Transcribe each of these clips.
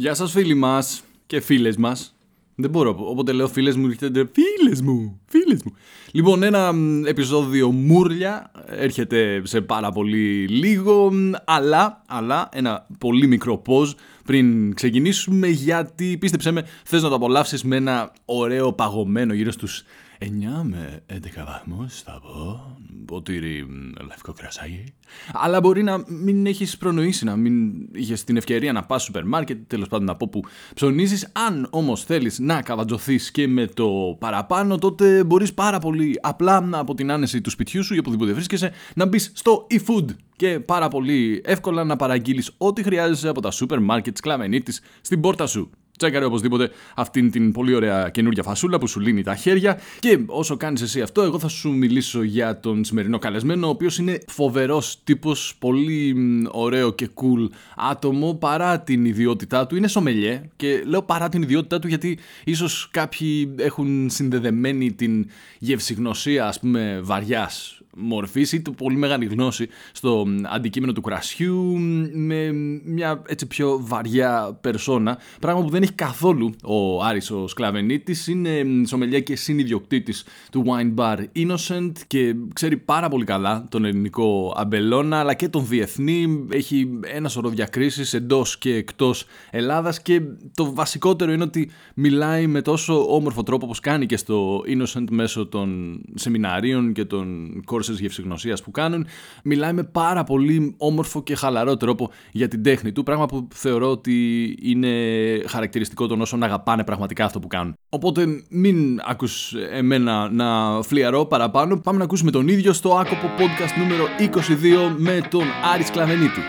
Γεια σας φίλοι μας και φίλες μας. Δεν μπορώ, όποτε λέω φίλες μου έρχεται φίλες μου, φίλες μου. Λοιπόν, ένα επεισόδιο μούρλια έρχεται σε πάρα πολύ λίγο, αλλά, αλλά ένα πολύ μικρό pause πριν ξεκινήσουμε γιατί πίστεψέ με θες να το απολαύσεις με ένα ωραίο παγωμένο γύρω στους 9 με 11 βαθμούς θα πω, ποτήρι λευκό κρασάκι. Αλλά μπορεί να μην έχεις προνοήσει, να μην είχες την ευκαιρία να πας στο σούπερ μάρκετ, τέλος πάντων να πω που ψωνίζεις. Αν όμως θέλεις να καβατζωθείς και με το παραπάνω, τότε μπορείς πάρα πολύ απλά από την άνεση του σπιτιού σου ή οπουδήποτε βρίσκεσαι να μπεις στο eFood και πάρα πολύ εύκολα να παραγγείλεις ό,τι χρειάζεσαι από τα σούπερ μάρκετ της στην πόρτα σου. Τσέκαρε οπωσδήποτε αυτήν την πολύ ωραία καινούργια φασούλα που σου λύνει τα χέρια. Και όσο κάνεις εσύ αυτό, εγώ θα σου μιλήσω για τον σημερινό καλεσμένο, ο οποίος είναι φοβερός τύπος, πολύ ωραίο και cool άτομο παρά την ιδιότητά του. Είναι σομελιέ και λέω παρά την ιδιότητά του γιατί ίσως κάποιοι έχουν συνδεδεμένη την γευσηγνωσία, ας πούμε, βαριάς μορφής ή του πολύ μεγάλη γνώση στο αντικείμενο του κρασιού με μια έτσι πιο βαριά περσόνα. Πράγμα που δεν έχει καθόλου ο Άρης ο Σκλαβενίτης. Είναι σομελιά και συνειδιοκτήτης του Wine Bar Innocent και ξέρει πάρα πολύ καλά τον ελληνικό αμπελώνα αλλά και τον διεθνή. Έχει ένα σωρό διακρίσεις εντός και εκτός Ελλάδας και το βασικότερο είναι ότι μιλάει με τόσο όμορφο τρόπο όπως κάνει και στο Innocent μέσω των σεμιναρίων και των courses γευσηγνωσίας που κάνουν. Μιλάει με πάρα πολύ όμορφο και χαλαρό τρόπο για την τέχνη του, πράγμα που θεωρώ ότι είναι χαρακτηριστικό των όσων αγαπάνε πραγματικά αυτό που κάνουν. Οπότε μην ακούς εμένα να φλιαρώ παραπάνω, πάμε να ακούσουμε τον ίδιο στο άκοπο podcast νούμερο 22 με τον Άρη Σκλαβενίτη.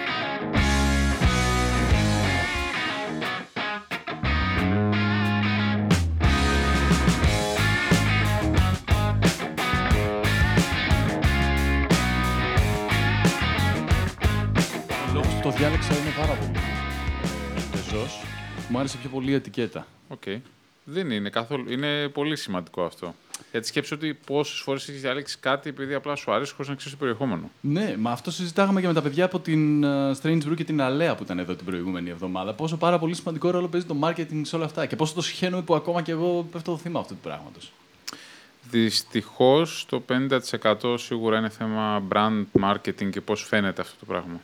Μου άρεσε πιο πολύ η ετικέτα. Ok. Okay. Δεν είναι καθόλου. Είναι πολύ σημαντικό αυτό. Γιατί σκέψω ότι πόσες φορές έχεις διαλέξει κάτι επειδή απλά σου αρέσει χωρίς να ξέρεις το περιεχόμενο. Ναι, μα αυτό συζητάγαμε και με τα παιδιά από την uh, Strange Brew και την Αλέα που ήταν εδώ την προηγούμενη εβδομάδα. Πόσο πάρα πολύ σημαντικό ρόλο παίζει το marketing σε όλα αυτά και πόσο το συχαίνομαι που ακόμα και εγώ πέφτω το θύμα αυτού του πράγματος. Δυστυχώς το 50% σίγουρα είναι θέμα brand marketing και πώς φαίνεται αυτό το πράγμα.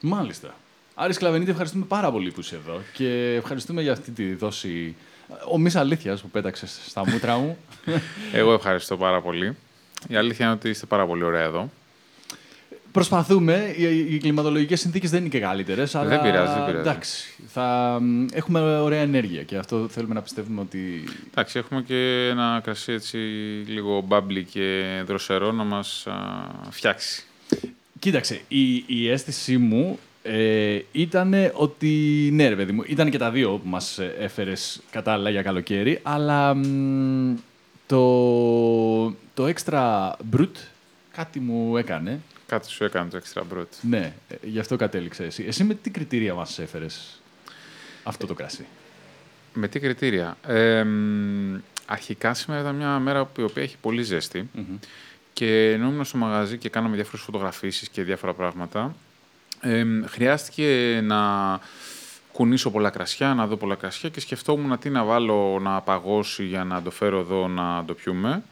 Μάλιστα. Άρης Σκλαβενίτη, ευχαριστούμε πάρα πολύ που είσαι εδώ και ευχαριστούμε για αυτή τη δόση ο αλήθειας που πέταξες στα μούτρα μου. Εγώ ευχαριστώ πάρα πολύ. Η αλήθεια είναι ότι είστε πάρα πολύ ωραία εδώ. Προσπαθούμε. Οι, οι κλιματολογικές συνθήκες δεν είναι και καλύτερες. Αλλά... Δεν πειράζει, δεν πειράζει. Εντάξει, θα έχουμε ωραία ενέργεια και αυτό θέλουμε να πιστεύουμε ότι. Εντάξει, έχουμε και ένα κρασί έτσι λίγο μπάμπλι και δροσερό να μας φτιάξει. Κοίταξε, η, η αίσθησή μου ε, ήταν ότι ναι ρε παιδί μου, ήταν και τα δύο που μας έφερες κατάλληλα για καλοκαίρι, αλλά το, το extra brut κάτι μου έκανε. Κάτι σου έκανε το extra brut. Ναι, ε, γι' αυτό κατέληξε εσύ. Εσύ με τι κριτήρια μας έφερες αυτό το κρασί; Με τι κριτήρια; Ε, αρχικά σήμερα ήταν μια μέρα που η οποία έχει πολύ και ενώ ήμουν στο μαγαζί και κάναμε διάφορες φωτογραφίσεις και διάφορα πράγματα, ε, χρειάστηκε να κουνήσω πολλά κρασιά, να δω πολλά κρασιά και σκεφτόμουν τι να βάλω να παγώσει για να το φέρω εδώ να το πιούμε.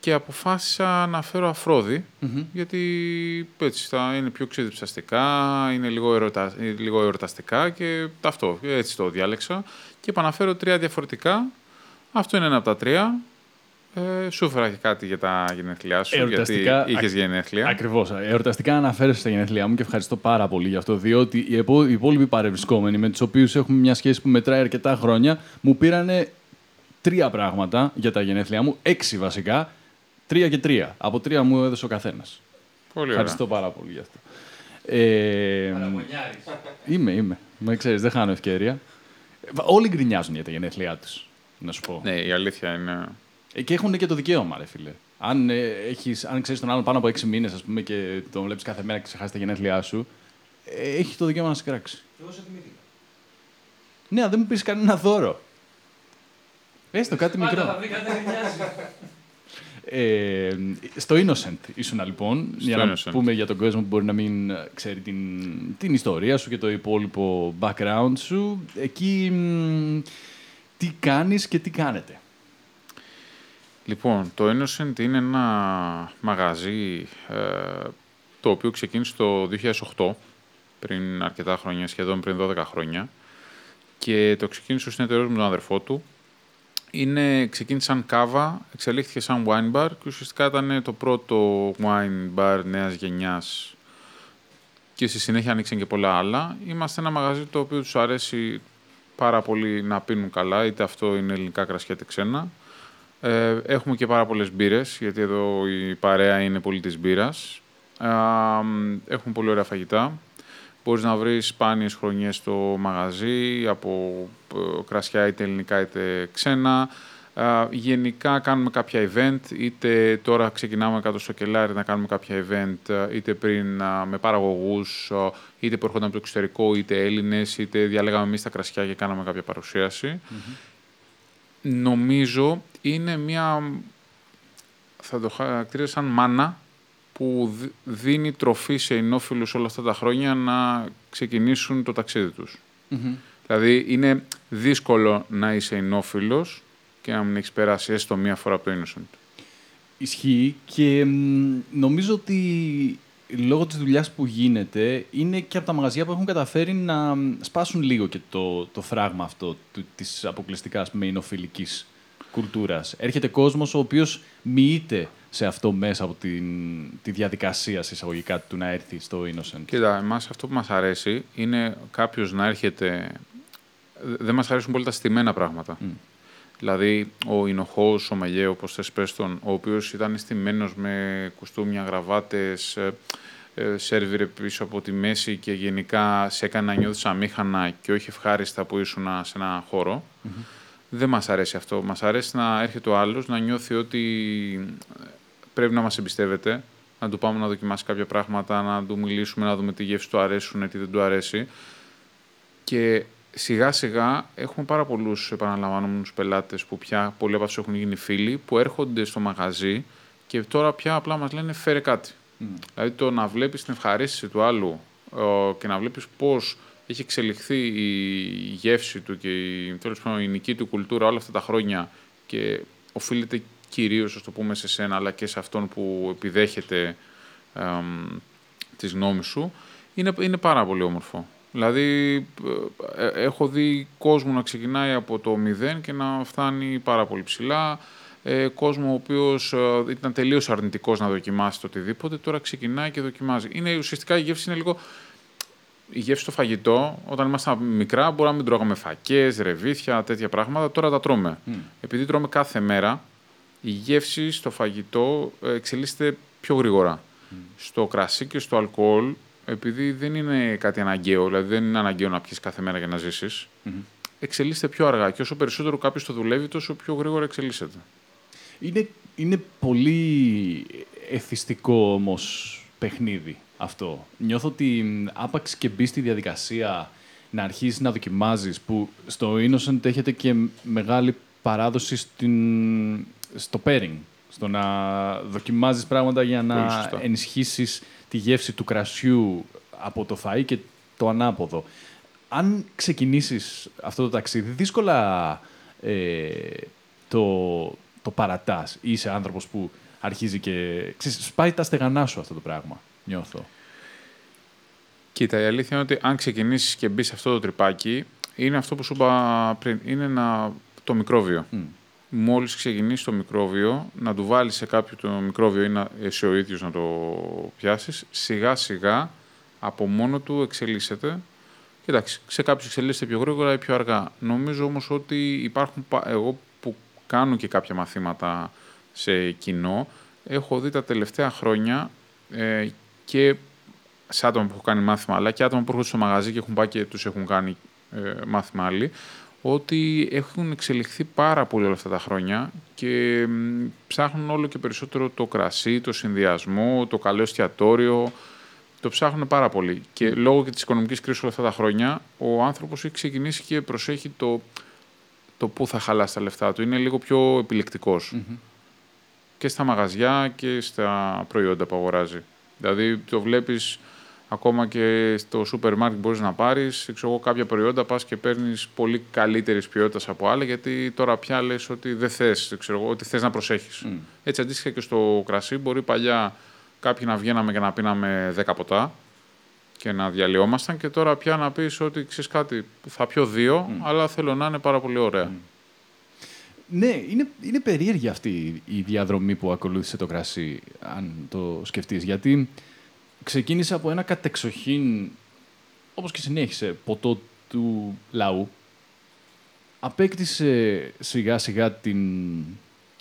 Και αποφάσισα να φέρω γιατί έτσι θα είναι πιο ξεδιψαστικά, είναι λίγο, ερωτα... λίγο εορταστικά και αυτό, έτσι το διάλεξα. Και είπα να φέρω τρία διαφορετικά. Αυτό είναι ένα από τα τρία. Ε, σου έφερα και κάτι για τα γενέθλιά σου, Εορταστικά, γιατί είχε γενέθλια. Ακριβώς. Εορταστικά αναφέρεσαι στα γενέθλιά μου και ευχαριστώ πάρα πολύ γι' αυτό, διότι οι υπόλοιποι παρευρισκόμενοι με τους οποίους έχουμε μια σχέση που μετράει αρκετά χρόνια, μου πήρανε τρία πράγματα για τα γενέθλιά μου, έξι βασικά, τρία και τρία. Από τρία μου έδωσε ο καθένας. Πολύ ωραία. Ευχαριστώ πάρα πολύ γι' αυτό. Ε, είμαι, είμαι. Με ξέρεις, δεν χάνω ευκαιρία. Όλοι γκρινιάζουν για τα γενέθλιά τους. Να σου πω. Ναι, η αλήθεια είναι. Ε, και έχουν και το δικαίωμα, ρε φίλε. Αν, ε, έχεις, αν ξέρεις τον άλλον πάνω από έξι μήνες και τον βλέπεις κάθε μέρα και ξεχάσεις τα γενέθλιά σου, ε, έχει το δικαίωμα να σε κράξει. εγώ σε θυμήθηκα. Ναι, δεν μου πεις κανένα δώρο. Έστω κάτι μικρό. Θα βρει κάτι Ε, στο Innocent ήσουν λοιπόν, Στο για να Innocent. πούμε για τον κόσμο που μπορεί να μην ε, ξέρει την, την ιστορία σου και το υπόλοιπο background σου. Εκεί μ, τι κάνεις και τι κάνετε. Λοιπόν, το Innocent είναι ένα μαγαζί ε, το οποίο ξεκίνησε το 2008, πριν αρκετά χρόνια, σχεδόν πριν 12 χρόνια. Και το ξεκίνησε ο συνεταιρός με τον αδερφό του. Είναι, ξεκίνησε σαν κάβα, εξελίχθηκε σαν wine bar και ουσιαστικά ήταν το πρώτο wine bar νέας γενιάς και στη συνέχεια ανοίξαν και πολλά άλλα. Είμαστε ένα μαγαζί το οποίο τους αρέσει πάρα πολύ να πίνουν καλά, είτε αυτό είναι ελληνικά κρασιά είτε ξένα. Ε, έχουμε και πάρα πολλές μπύρες, γιατί εδώ η παρέα είναι πολύ της μπύρας. Ε, μ, έχουμε πολύ ωραία φαγητά. Μπορείς να βρεις σπάνιες χρονιές στο μαγαζί, από ε, κρασιά είτε ελληνικά είτε ξένα. Ε, γενικά κάνουμε κάποια event, είτε τώρα ξεκινάμε κάτω στο κελάρι να κάνουμε κάποια event, ε, είτε πριν ε, με παραγωγούς, ε, είτε που έρχονταν από το εξωτερικό, είτε Έλληνες, είτε διαλέγαμε εμείς τα κρασιά και κάναμε κάποια παρουσίαση. Νομίζω είναι μια, θα το χαρακτήριζα σαν μάνα που δι- δίνει τροφή σε ενόφιλους όλα αυτά τα χρόνια να ξεκινήσουν το ταξίδι τους. Δηλαδή είναι δύσκολο να είσαι ενόφιλος και να μην έχεις περάσει έστω μία φορά από το Innocent. Ισχύει και μ, νομίζω ότι λόγω της δουλειάς που γίνεται είναι και από τα μαγαζιά που έχουν καταφέρει να μ, σπάσουν λίγο και το, το φράγμα αυτό του, της αποκλειστικάς ας πούμε, εινοφιλικής κουλτούρας. Έρχεται κόσμος ο οποίος μοιείται σε αυτό μέσα από την, τη διαδικασία σε εισαγωγικά του να έρθει στο Innocent. Κοίτα, εμάς αυτό που μας αρέσει είναι κάποιος να έρχεται... Δεν μας αρέσουν πολύ τα στημένα πράγματα. Δηλαδή, ο Ινοχός, ο Μελιέ, όπως θες πες τον, ο οποίος ήταν στημένος με κουστούμια, γραβάτες, ε, ε, σερβιρε πίσω από τη μέση και γενικά σε έκανε να νιώθεις αμήχανα και όχι ευχάριστα που ήσουν σε ένα χώρο. Δεν μας αρέσει αυτό. Μας αρέσει να έρχεται ο άλλος, να νιώθει ότι ε, πρέπει να μας εμπιστεύεται, να του πάμε να δοκιμάσει κάποια πράγματα, να του μιλήσουμε, να δούμε τι γεύση του αρέσουν, τι δεν του αρέσει. Και σιγά σιγά έχουμε πάρα πολλούς επαναλαμβανόμενους πελάτες που πια πολλοί από αυτούς έχουν γίνει φίλοι, που έρχονται στο μαγαζί και τώρα πια απλά μας λένε φέρε κάτι. Δηλαδή το να βλέπεις την ευχαρίστηση του άλλου ε, και να βλέπεις πώς έχει εξελιχθεί η γεύση του και η, τέλος πάντων, η νική του κουλτούρα όλα αυτά τα χρόνια και οφείλεται κυρίως, ας το πούμε, σε σένα, αλλά και σε αυτόν που επιδέχεται εμ, τις γνώμες σου, είναι, είναι πάρα πολύ όμορφο. Δηλαδή, ε, ε, έχω δει κόσμο να ξεκινάει από το μηδέν και να φτάνει πάρα πολύ ψηλά. Ε, κόσμο ο οποίος ε, ήταν τελείως αρνητικός να δοκιμάσει το οτιδήποτε, τώρα ξεκινάει και δοκιμάζει. Είναι, ουσιαστικά η γεύση είναι λίγο η γεύση στο φαγητό, όταν ήμασταν μικρά, μπορεί να μην τρώγαμε φακές, ρεβίθια, τέτοια πράγματα. Τώρα τα τρώμε. Επειδή τρώμε κάθε μέρα, η γεύση στο φαγητό ε, εξελίσσεται πιο γρήγορα. Στο κρασί και στο αλκοόλ, επειδή δεν είναι κάτι αναγκαίο, δηλαδή δεν είναι αναγκαίο να πιεις κάθε μέρα για να ζήσεις, εξελίσσεται πιο αργά. Και όσο περισσότερο κάποιος το δουλεύει, τόσο πιο γρήγορα εξελίσσεται. Είναι, είναι πολύ εθιστικό όμως παιχνίδι αυτό. Νιώθω ότι μ, άπαξ και μπεις στη διαδικασία να αρχίσεις να δοκιμάζεις, που στο Innocent έχετε και μεγάλη παράδοση στην, στο pairing, στο να δοκιμάζεις πράγματα για Πολύ να σωστά. Ενισχύσεις τη γεύση του κρασιού από το φαΐ και το ανάποδο. Αν ξεκινήσεις αυτό το ταξίδι, δύσκολα ε, το, το παρατάς. Είσαι άνθρωπος που αρχίζει και... Ξέρεις, σπάει τα στεγανά σου αυτό το πράγμα, νιώθω. Κοίτα, η αλήθεια είναι ότι αν ξεκινήσεις και μπεις σε αυτό το τρυπάκι, είναι αυτό που σου είπα πριν. Είναι ένα, το μικρόβιο. Μμ. Μόλις ξεκινήσει το μικρόβιο, να του βάλεις σε κάποιο το μικρόβιο ή να, εσύ ο ίδιος να το πιάσεις, σιγά σιγά από μόνο του εξελίσσεται. Κοιτάξτε, σε κάποιους εξελίσσεται πιο γρήγορα ή πιο αργά. Νομίζω όμως ότι υπάρχουν. πα- Εγώ που κάνω και κάποια μαθήματα σε κοινό, έχω δει τα τελευταία χρόνια ε, και σε άτομα που έχουν κάνει μάθημα, αλλά και άτομα που έρχονται στο μαγαζί και έχουν πάει και τους έχουν κάνει ε, μάθημα άλλοι, ότι έχουν εξελιχθεί πάρα πολύ όλα αυτά τα χρόνια και μ, ψάχνουν όλο και περισσότερο το κρασί, το συνδυασμό, το καλό εστιατόριο. Το ψάχνουν πάρα πολύ. Και λόγω και της οικονομικής κρίσης όλα αυτά τα χρόνια, ο άνθρωπος έχει ξεκινήσει και προσέχει το, το πού θα χαλάσει τα λεφτά του. Είναι λίγο πιο επιλεκτικός. Και και στα μαγαζιά και στα προϊόντα που αγοράζει. Δηλαδή το βλέπεις ακόμα και στο σούπερ μάρκετ μπορείς να πάρεις ξέρω, κάποια προϊόντα πας και παίρνεις πολύ καλύτερης ποιότητας από άλλα γιατί τώρα πια λες ότι δεν θες, ξέρω, ότι θες να προσέχεις. Έτσι αντίστοιχα και στο κρασί μπορεί παλιά κάποιοι να βγαίναμε και να πίναμε 10 ποτά και να διαλυόμασταν και τώρα πια να πεις ότι ξέρεις κάτι, θα πιω δύο, αλλά θέλω να είναι πάρα πολύ ωραία. Ναι, είναι, είναι περίεργη αυτή η διαδρομή που ακολούθησε το κρασί, αν το σκεφτείς, γιατί ξεκίνησε από ένα κατεξοχήν, όπως και συνέχισε, ποτό του λαού, απέκτησε σιγά σιγά την,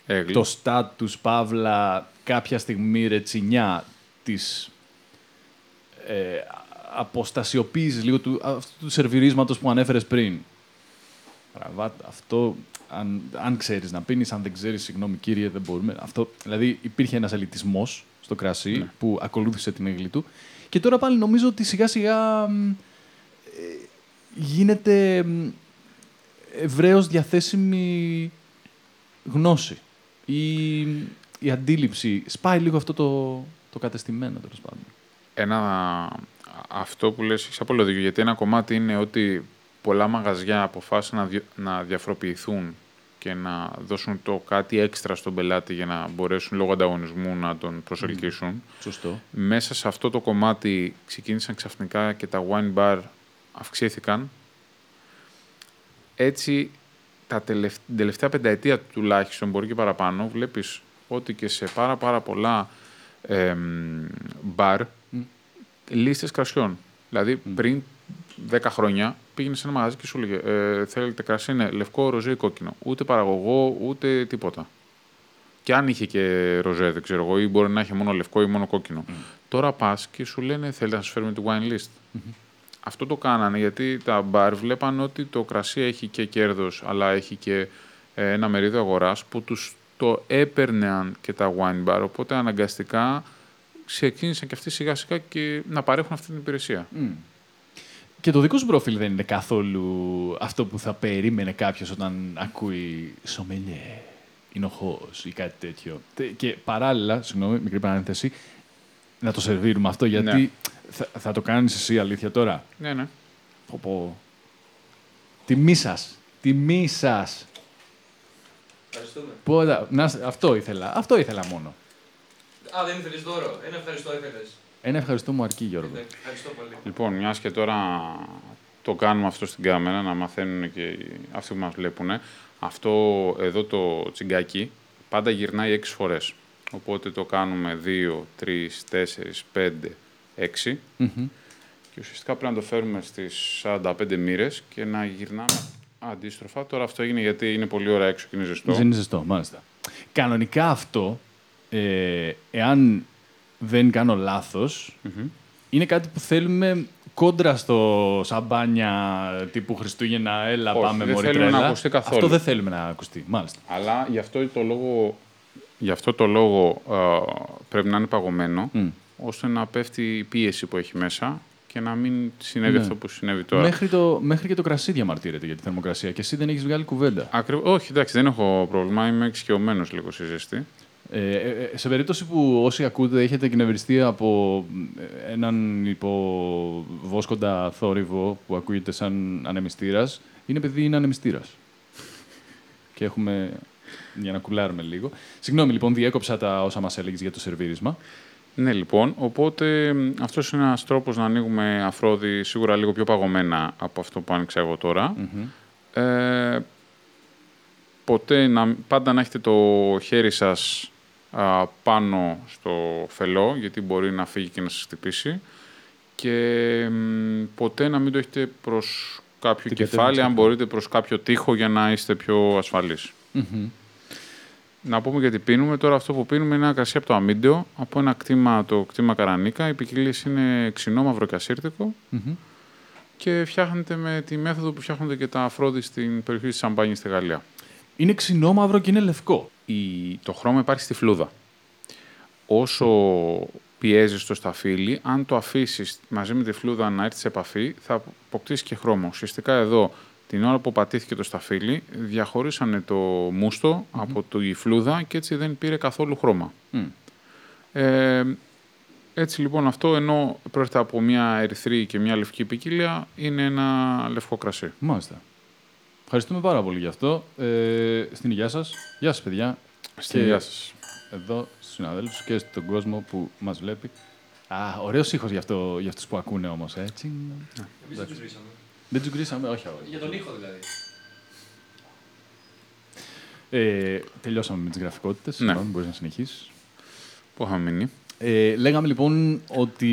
Έγκλη. το στάτους, παύλα, κάποια στιγμή ρετσινιά της ε, αποστασιοποίησης λίγο του, αυτού του σερβιρίσματος που ανέφερες πριν. Παραβά- αυτό, αν, αν ξέρεις να πίνεις, αν δεν ξέρεις, συγγνώμη κύριε, δεν μπορούμε. Αυτό, δηλαδή υπήρχε ένας ελιτισμός στο κρασί που ακολούθησε την έγκλη του. Και τώρα πάλι νομίζω ότι σιγά σιγά μ, ε, γίνεται μ, ευρέως διαθέσιμη γνώση. Η, η αντίληψη. Σπάει λίγο αυτό το, το κατεστημένο, τέλος πάντων. Ένα, αυτό που λες, έχεις απόλυτο δίκιο, γιατί ένα κομμάτι είναι ότι πολλά μαγαζιά αποφάσισαν να, δι- να διαφοροποιηθούν και να δώσουν το κάτι έξτρα στον πελάτη για να μπορέσουν λόγω ανταγωνισμού να τον προσελκύσουν. Σωστό. Μέσα σε αυτό το κομμάτι ξεκίνησαν ξαφνικά και τα wine bar αυξήθηκαν. Έτσι, τα τελευ... την τελευταία πενταετία τουλάχιστον, μπορεί και παραπάνω, βλέπεις ότι και σε πάρα πάρα πολλά εμ, μπαρ λίστες κρασιών. Δηλαδή, πριν 10 χρόνια πήγαινε σε ένα μαγαζί και σου έλεγε ε, Θέλετε κρασί, ναι, λευκό, ροζέ ή κόκκινο. Ούτε παραγωγό, ούτε τίποτα. Και αν είχε και ροζέ, δεν ξέρω εγώ, ή μπορεί να είχε μόνο λευκό ή μόνο κόκκινο. Τώρα πας και σου λένε Θέλετε να σας φέρουμε τη wine list. Αυτό το κάνανε γιατί τα μπαρ βλέπαν ότι το κρασί έχει και κέρδος, αλλά έχει και ε, ένα μερίδιο αγοράς που τους το έπαιρναν και τα wine bar. Οπότε αναγκαστικά ξεκίνησαν και αυτοί σιγά σιγά και να παρέχουν αυτή την υπηρεσία. Και το δικό σου προφίλ δεν είναι καθόλου αυτό που θα περίμενε κάποιος όταν ακούει σομελιέ, εινοχός ή κάτι τέτοιο. Τε- Και παράλληλα, συγγνώμη, μικρή παρένθεση, να το σερβίρουμε αυτό, γιατί Ναι. θα, θα το κάνεις εσύ αλήθεια τώρα. Ναι, ναι. Πω, πω. Τιμή σας. Τιμή σας. Ευχαριστούμε. Πω, δα- να, σ- αυτό ήθελα. Αυτό ήθελα μόνο. Α, δεν ήθελες δώρο. Ένα ευχαριστώ ήθελε. Ένα ευχαριστώ μου αρκεί, Γιώργο. Ευχαριστώ πολύ. Λοιπόν, μιας και τώρα το κάνουμε αυτό στην κάμερα, να μαθαίνουν και οι- αυτοί που μας βλέπουν. Αυτό εδώ το τσιγκάκι πάντα γυρνάει έξι φορές. Οπότε το κάνουμε 2, 3, 4, 5, 6. Μμμ. Και ουσιαστικά πρέπει να το φέρουμε στις 45 μοίρες και να γυρνάμε αντίστροφα. Τώρα αυτό έγινε γιατί είναι πολύ ώρα έξω και είναι ζεστό. Δεν είναι ζεστό, μάλιστα. Κανονικά αυτό, ε, εάν δεν κάνω λάθος, είναι κάτι που θέλουμε κόντρα στο σαμπάνια τύπου Χριστούγεννα, έλα Όχι, πάμε δεν μωρή θέλουμε να τρέλα. ακουστεί καθόλου. Αυτό δεν θέλουμε να ακουστεί, μάλιστα. Αλλά γι' αυτό το λόγο, γι αυτό το λόγο α, πρέπει να είναι παγωμένο, Μμ. ώστε να πέφτει η πίεση που έχει μέσα και να μην συνέβη Ναι. αυτό που συνέβη τώρα. Μέχρι, το, μέχρι και το κρασί διαμαρτύρεται για τη θερμοκρασία και εσύ δεν έχεις βγάλει κουβέντα. Ακριβώς, όχι, εντάξει, δεν έχω πρόβλημα. Είμαι εξοικειωμένος λίγο στη ζέστη. Ε, ε, ε, σε περίπτωση που όσοι ακούτε έχετε εκνευριστεί από ε, έναν υποβόσκοντα θόρυβο που ακούγεται σαν ανεμιστήρας, είναι επειδή είναι ανεμιστήρας. Και έχουμε... για να κουλάρουμε λίγο. Συγγνώμη, λοιπόν, διέκοψα τα όσα μας έλεγες για το σερβίρισμα. Ναι, λοιπόν, οπότε μ, αυτός είναι ένας τρόπος να ανοίγουμε αφρόδι σίγουρα λίγο πιο παγωμένα από αυτό που άνοιξα εγώ τώρα. Ε, ποτέ να, πάντα να έχετε το χέρι σας α, πάνω στο φελό, γιατί μπορεί να φύγει και να σας χτυπήσει. Και μ, ποτέ να μην το έχετε προς κάποιο Την κεφάλι, κατεύθυνση αν αυτή. μπορείτε προς κάποιο τοίχο για να είστε πιο ασφαλείς. Να πούμε γιατί πίνουμε. Τώρα αυτό που πίνουμε είναι ένα κρασί από το αμίντεο, από ένα κτήμα, το κτήμα Καρανίκα. Οι ποικιλίες είναι ξινό, μαύρο και ασύρτικο. Και φτιάχνεται με τη μέθοδο που φτιάχνονται και τα αφρόδη στην περιοχή της Σαμπάνη στη Γαλλία. Είναι ξινόμαυρο και είναι λευκό. Η... Το χρώμα υπάρχει στη φλούδα. Όσο πιέζεις το σταφύλι, αν το αφήσεις μαζί με τη φλούδα να έρθει σε επαφή, θα αποκτήσεις και χρώμα. Ουσιαστικά εδώ την ώρα που πατήθηκε το σταφύλι, διαχωρίσανε το μουστο από τη φλούδα και έτσι δεν πήρε καθόλου χρώμα. Μμ. Ε, έτσι λοιπόν αυτό, ενώ πρόκειται από μια ερυθρή και μια λευκή ποικιλία, είναι ένα λευκό κρασί. Μάλιστα. Ευχαριστούμε πάρα πολύ γι' αυτό. Ε, στην υγεία σας. Γεια σας, παιδιά. Στην Και υγεία σας. Εδώ στους συναδέλφους και στον κόσμο που μας βλέπει. Α, ωραίος ήχος για, αυτό, για αυτούς που ακούνε όμως, έτσι. Εμείς δεν τους βρίσκαμε. Δεν τους γκρίσαμε, όχι, όχι. Για τον ήχο δηλαδή. Ε, τελειώσαμε με τις γραφικότητες. Ναι. Συγγνώμη, μπορείς να συνεχίσεις. Πού είχαμε μείνει. Ε, λέγαμε λοιπόν ότι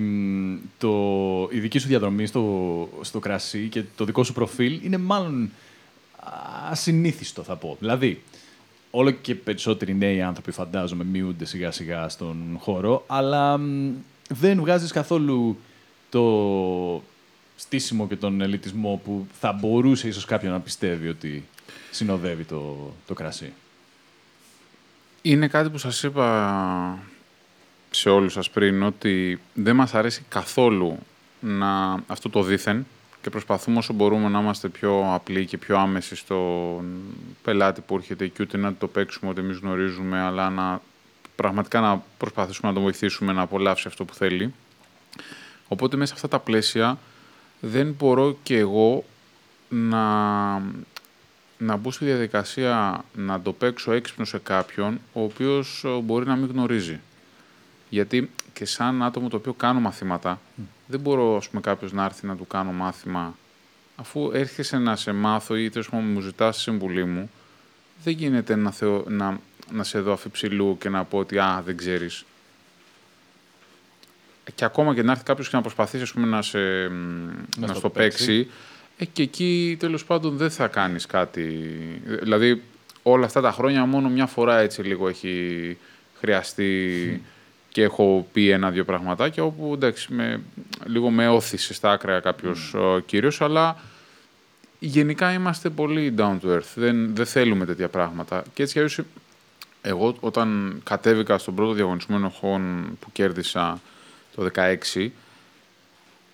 μ, το, η δική σου διαδρομή στο, στο κρασί και το δικό σου προφίλ είναι μάλλον ασυνήθιστο θα πω. Δηλαδή, όλο και περισσότεροι νέοι άνθρωποι φαντάζομαι μειούνται σιγά σιγά στον χώρο, αλλά μ, δεν βγάζεις καθόλου το στήσιμο και τον ελιτισμό που θα μπορούσε ίσως κάποιον να πιστεύει ότι συνοδεύει το, το κρασί. Είναι κάτι που σας είπα σε όλους σας πριν, ότι δεν μας αρέσει καθόλου να, αυτό το δήθεν και προσπαθούμε όσο μπορούμε να είμαστε πιο απλοί και πιο άμεσοι στον πελάτη που έρχεται και ούτε να το παίξουμε ότι εμείς γνωρίζουμε, αλλά να πραγματικά να προσπαθήσουμε να τον βοηθήσουμε να απολαύσει αυτό που θέλει. Οπότε μέσα σε αυτά τα πλαίσια δεν μπορώ και εγώ να, να μπω στη διαδικασία να το παίξω έξυπνο σε κάποιον ο οποίος ε, μπορεί να μην γνωρίζει. Γιατί και σαν άτομο το οποίο κάνω μαθήματα, δεν μπορώ ας πούμε, κάποιος να έρθει να του κάνω μάθημα αφού έρχεσαι να σε μάθω ή τέλος πάντων μου ζητάς συμβουλή μου, δεν γίνεται να, θεω, να, να σε δω αφιψηλού και να πω ότι «Α, δεν ξέρεις». Και ακόμα και να έρθει κάποιος και να προσπαθήσει ας πούμε, να, σε, να, στο στο παίξει. παίξει, ε, και εκεί τέλος πάντων δεν θα κάνεις κάτι. Δηλαδή όλα αυτά τα χρόνια μόνο μια φορά έτσι λίγο έχει χρειαστεί και έχω πει ένα-δύο πραγματάκια όπου εντάξει, με, λίγο με όθησε στα άκρα κάποιος mm. κύριος, αλλά γενικά είμαστε πολύ down to earth. Δεν, δεν θέλουμε τέτοια πράγματα. Και έτσι κι αλλιώς, εγώ όταν κατέβηκα στον πρώτο διαγωνισμό ενοχών που κέρδισα το 2016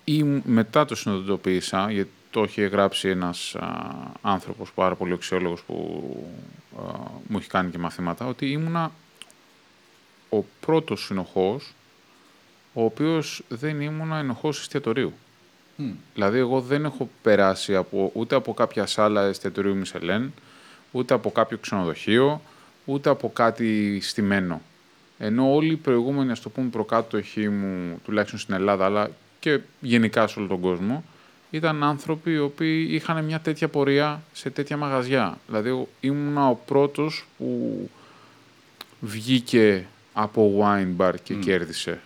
ή μετά το συνειδητοποίησα, γιατί το είχε γράψει ένας α, άνθρωπος πάρα πολύ αξιόλογος που α, μου έχει κάνει και μαθήματα, ότι ήμουνα ο πρώτος συνοχός ο οποίος δεν ήμουνα ενοχός εστιατορίου. Μμ. Δηλαδή, εγώ δεν έχω περάσει από, ούτε από κάποια σάλα εστιατορίου Μισελέν, ούτε από κάποιο ξενοδοχείο, ούτε από κάτι στημένο. Ενώ όλοι οι προηγούμενοι, ας το πούμε, προκάτοχοι μου, τουλάχιστον στην Ελλάδα, αλλά και γενικά σε όλο τον κόσμο, ήταν άνθρωποι οι οποίοι είχαν μια τέτοια πορεία σε τέτοια μαγαζιά. Δηλαδή, εγώ ήμουνα ο πρώτος που βγήκε από wine bar και κέρδισε.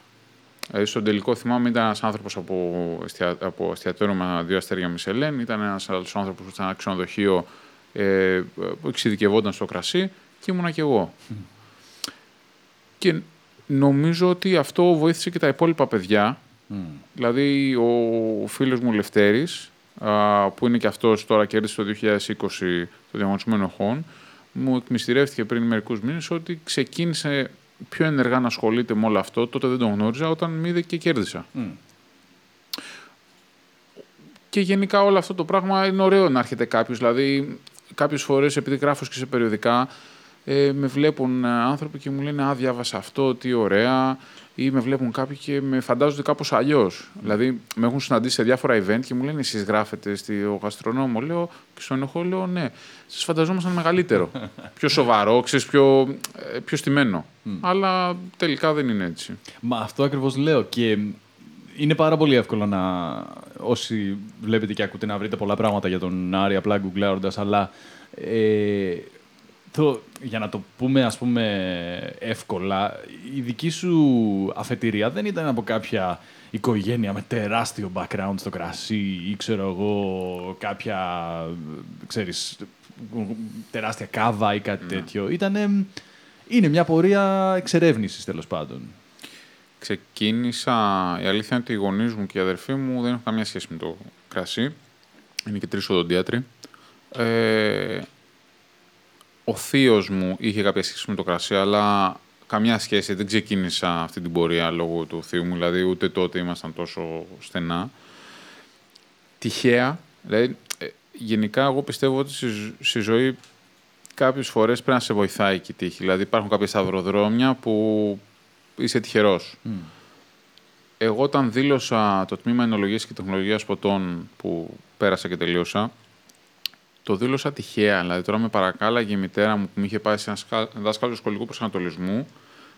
Δηλαδή, στον τελικό θυμάμαι ήταν ένας άνθρωπος από, εστια... από εστιατόριο με δύο αστέρια Μισελέν, ήταν ένας άλλος άνθρωπος που ήταν ένα ξενοδοχείο ε, που εξειδικευόταν στο κρασί και ήμουνα κι εγώ. Και νομίζω ότι αυτό βοήθησε και τα υπόλοιπα παιδιά. Μμ. Δηλαδή, ο φίλος μου Λευτέρης, α, που είναι και αυτός τώρα κέρδισε το 2020 το διαγωνισμό ενοχών, μου εκμυστηρεύτηκε πριν μερικούς μήνες ότι ξεκίνησε πιο ενεργά να ασχολείται με όλο αυτό. Τότε δεν τον γνώριζα, όταν με είδε και κέρδισα. Μμ. Και γενικά όλο αυτό το πράγμα είναι ωραίο να έρχεται κάποιος. Δηλαδή, κάποιες φορές, επειδή γράφω και σε περιοδικά, ε, με βλέπουν ε, άνθρωποι και μου λένε Α, διάβασα αυτό, τι ωραία. Ή με βλέπουν κάποιοι και με φαντάζονται κάπως αλλιώς. Δηλαδή, με έχουν συναντήσει σε διάφορα event και μου λένε Εσείς γράφετε στο γαστρονόμο. Λέω και στον ενοχό, λέω Ναι, σας φανταζόμασταν μεγαλύτερο. πιο σοβαρό, ξέρεις, πιο, ε, πιο στημένο. Αλλά τελικά δεν είναι έτσι. Μα αυτό ακριβώς λέω και είναι πάρα πολύ εύκολο να όσοι βλέπετε και ακούτε να βρείτε πολλά πράγματα για τον Άρη απλά γκουγκλάροντας, αλλά ε, το, για να το πούμε ας πούμε εύκολα, η δική σου αφετηρία δεν ήταν από κάποια οικογένεια με τεράστιο background στο κρασί ή ξέρω εγώ κάποια, ξέρεις, τεράστια κάβα ή κάτι τέτοιο. Ήτανε, είναι μια πορεία εξερεύνησης τέλος πάντων. Ξεκίνησα, η αλήθεια είναι ότι οι γονείς μου και οι αδερφοί μου δεν έχουν καμία σχέση με το κρασί. Είναι και τρεις οδοντίατροι. Ε, ο θείος μου είχε κάποια σχέση με το κρασί, αλλά καμιά σχέση. Δεν ξεκίνησα αυτή την πορεία λόγω του θείου μου, δηλαδή ούτε τότε ήμασταν τόσο στενά. Τυχαία, δηλαδή, ε, γενικά εγώ πιστεύω ότι στη, ζ- στη ζωή κάποιες φορές πρέπει να σε βοηθάει και η τύχη. Δηλαδή υπάρχουν κάποια σταυροδρόμια που είσαι τυχερός. Εγώ όταν δήλωσα το τμήμα ενολογίας και τεχνολογίας ποτών που πέρασα και τελείωσα, το δήλωσα τυχαία. Δηλαδή τώρα με παρακάλαγε η μητέρα μου που με είχε πάει σε ένα σκα- δάσκαλο σχολικού προσανατολισμού,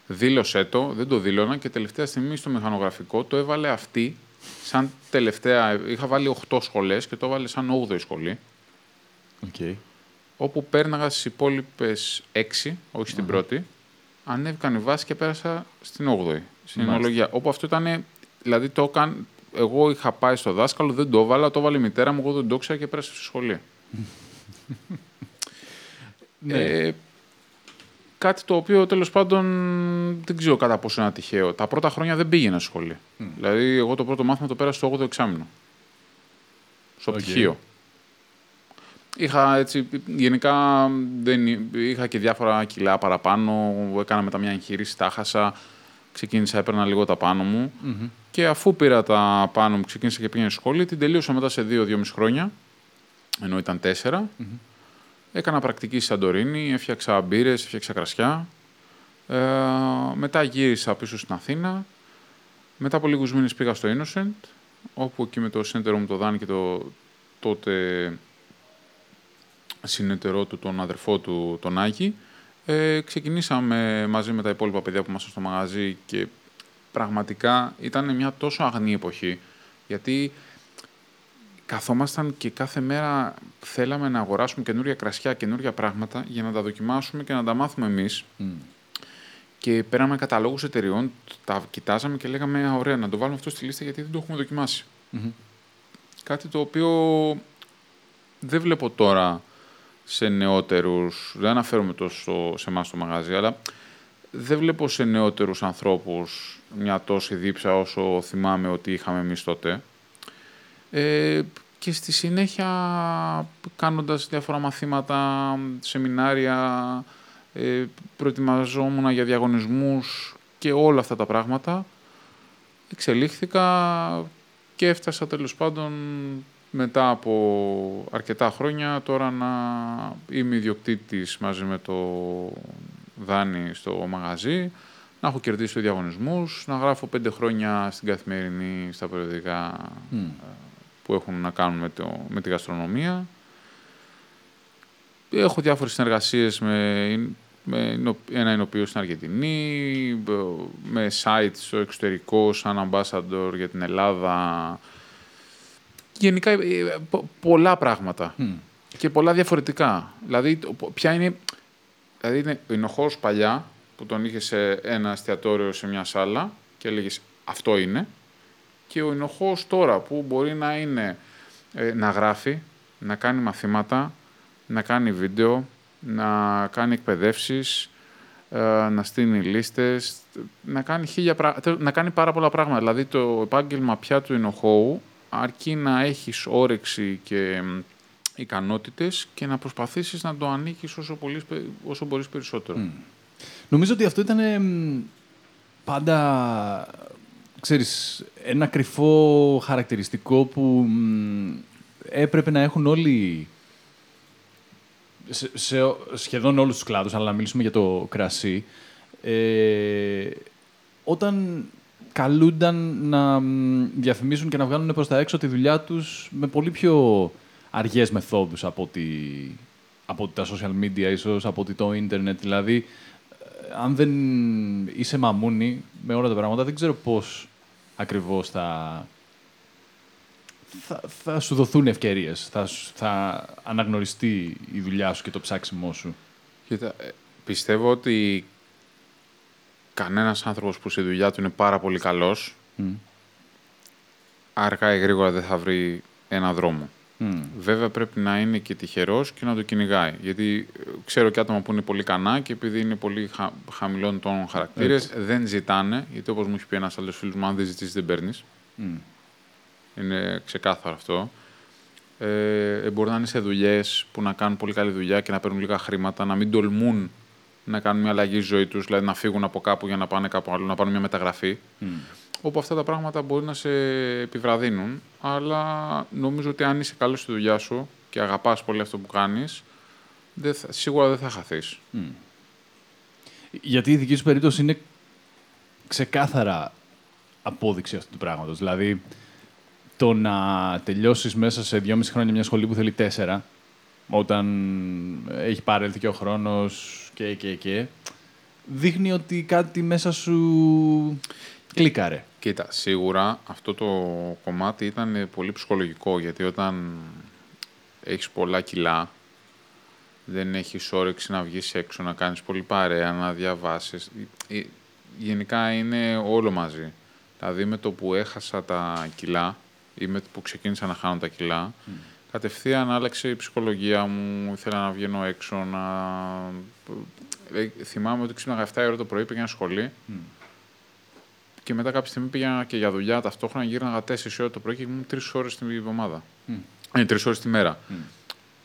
δήλωσέ το, δεν το δήλωνα και τελευταία στιγμή στο μηχανογραφικό το έβαλε αυτή σαν τελευταία. Είχα βάλει 8 σχολές και το έβαλε σαν 8η σχολή Οκ. όπου πέρναγα στις υπόλοιπες 6, όχι στην πρώτη, ανέβηκαν οι βάσεις και πέρασα στην 8η, στην Μάλιστα. ενολογία. Όπου αυτό ήταν, δηλαδή το έκαν, εγώ είχα πάει στο δάσκαλο, δεν το έβαλα, το έβαλε η μητέρα μου, εγώ δεν το ήξερα και πέρασα στη σχολή. Ναι. Ε, κάτι το οποίο τέλος πάντων δεν ξέρω κατά πόσο είναι τυχαίο. Τα πρώτα χρόνια δεν πήγαινα σχολή. Δηλαδή, εγώ το πρώτο μάθημα το πέρασα στο 8ο εξάμηνο. Στο Οκ. πτυχίο. Είχα έτσι, γενικά δεν, εί- είχα και διάφορα κιλά παραπάνω, έκανα μετά μια εγχείρηση, τα 'χασα, ξεκίνησα, έπαιρνα λίγο τα πάνω μου και αφού πήρα τα πάνω μου, ξεκίνησα και πήγαινα σχολή, την τελείωσα μετά σε δύο-δυόμιση χρόνια, ενώ ήταν τέσσερα. Έκανα πρακτική στη Σαντορίνη, έφτιαξα μπύρες, έφτιαξα κρασιά. Ε, μετά γύρισα πίσω στην Αθήνα. Μετά από λίγους μήνες πήγα στο Innocent, όπου εκεί με το σύντερο μου το Δάνη και το τότε συνεταιρό του, τον αδερφό του, τον Άκη, ε, ξεκινήσαμε μαζί με τα υπόλοιπα παιδιά που ήμασταν στο μαγαζί και πραγματικά ήταν μια τόσο αγνή εποχή, γιατί καθόμασταν και κάθε μέρα θέλαμε να αγοράσουμε καινούργια κρασιά, καινούργια πράγματα για να τα δοκιμάσουμε και να τα μάθουμε εμείς. Και πέραμε καταλόγους εταιριών, τα κοιτάζαμε και λέγαμε «Α, ωραία, να το βάλουμε αυτό στη λίστα γιατί δεν το έχουμε δοκιμάσει». Κάτι το οποίο δεν βλέπω τώρα σε νεότερους, δεν αναφέρομαι τόσο σε εμάς στο μαγαζί, αλλά δεν βλέπω σε νεότερους ανθρώπους μια τόση δίψα όσο θυμάμαι ότι είχαμε εμείς τότε. Ε, και στη συνέχεια κάνοντας διάφορα μαθήματα, σεμινάρια, ε, προετοιμαζόμουν για διαγωνισμούς και όλα αυτά τα πράγματα. Εξελίχθηκα και έφτασα τέλος πάντων μετά από αρκετά χρόνια τώρα να είμαι ιδιοκτήτης μαζί με το Δάνη στο μαγαζί, να έχω κερδίσει διαγωνισμούς, να γράφω πέντε χρόνια στην καθημερινή στα περιοδικά ε, που έχουν να κάνουν με, το, με τη γαστρονομία. Έχω διάφορες συνεργασίες με, με εινο- ένα εινοποιείο στην Αργεντινή, μπ- με site στο εξωτερικό σαν ambassador για την Ελλάδα. Γενικά ε, πο- πολλά πράγματα και πολλά διαφορετικά. Δηλαδή, το- ποια είναι... Δηλαδή, είναι ο Ινοχός παλιά που τον είχε σε ένα εστιατόριο σε μια σάλα και έλεγες αυτό είναι και ο Ινοχός τώρα που μπορεί να είναι ε, να γράφει, να κάνει μαθήματα, να κάνει βίντεο, να κάνει εκπαιδεύσεις, ε, να στείλει λίστες, να κάνει, χίλια πρά- τέλος, να κάνει πάρα πολλά πράγματα. Δηλαδή το επάγγελμα πια του Ινοχώου αρκεί να έχεις όρεξη και μ, ικανότητες και να προσπαθήσεις να το ανήκεις όσο, πολύ, όσο μπορείς περισσότερο. Νομίζω ότι αυτό ήταν εμ, πάντα, ξέρεις, ένα κρυφό χαρακτηριστικό που μ, έπρεπε να έχουν όλοι, σε, σε ο- σχεδόν όλους τους κλάδους, αλλά να μιλήσουμε για το κρασί, ε, όταν καλούνταν να μ, διαφημίσουν και να βγάλουν προς τα έξω τη δουλειά τους με πολύ πιο αργές μεθόδους από ότι, από ότι τα social media ίσως, από ότι το ίντερνετ. Δηλαδή, ε, αν δεν είσαι μαμούνι με όλα τα πράγματα, δεν ξέρω πώς ακριβώς θα, θα, θα σου δοθούν ευκαιρίες, θα, σου- θα αναγνωριστεί η δουλειά σου και το ψάξιμό σου. Κοίτα, ε, πιστεύω ότι κανένας άνθρωπος που στη δουλειά του είναι πάρα πολύ καλός, αργά ή γρήγορα δεν θα βρει ένα δρόμο. Μμ. Βέβαια πρέπει να είναι και τυχερός και να το κυνηγάει. Γιατί ε, ξέρω και άτομα που είναι πολύ κανά και επειδή είναι πολύ χα... χαμηλών τόνων χαρακτήρες, δεν ζητάνε, γιατί όπως μου έχει πει ένας άλλος φίλος μου, αν δεν ζητήσεις δεν παίρνεις. Μμ. Είναι ξεκάθαρο αυτό. Ε, μπορεί να είναι σε δουλειές που να κάνουν πολύ καλή δουλειά και να παίρνουν λίγα χρήματα, να μην τολμούν να κάνουν μια αλλαγή στη ζωή τους, δηλαδή να φύγουν από κάπου για να πάνε κάπου αλλού, να πάρουν μια μεταγραφή. Όπου αυτά τα πράγματα μπορεί να σε επιβραδύνουν, αλλά νομίζω ότι αν είσαι καλός στη δουλειά σου και αγαπάς πολύ αυτό που κάνεις, δεν θα- σίγουρα δεν θα χαθείς. Γιατί η δική σου περίπτωση είναι ξεκάθαρα απόδειξη αυτού του πράγματος. Δηλαδή, το να τελειώσεις μέσα σε δυόμιση χρόνια μια σχολή που θέλει τέσσερα, όταν έχει παρέλθει και ο χρόνος και, και, και, δείχνει ότι κάτι μέσα σου κλίκαρε. Κοίτα, σίγουρα αυτό το κομμάτι ήταν πολύ ψυχολογικό, γιατί όταν έχεις πολλά κιλά, δεν έχεις όρεξη να βγεις έξω, να κάνεις πολύ παρέα, να διαβάσεις. Ε, Γενικά είναι όλο μαζί. Δηλαδή με το που έχασα τα κιλά ή με το που ξεκίνησα να χάνω τα κιλά, κατευθείαν άλλαξε η ψυχολογία μου, ήθελα να βγαίνω έξω, να... Ε, θυμάμαι ότι ξύπναγα 7 η ώρα το πρωί, πήγαινα σχολή και μετά κάποια στιγμή πήγαινα και για δουλειά ταυτόχρονα γύρναγα 4 ώρα το πρωί και ήμουν 3 ώρες την εβδομάδα. Ε, 3 ώρες τη μέρα.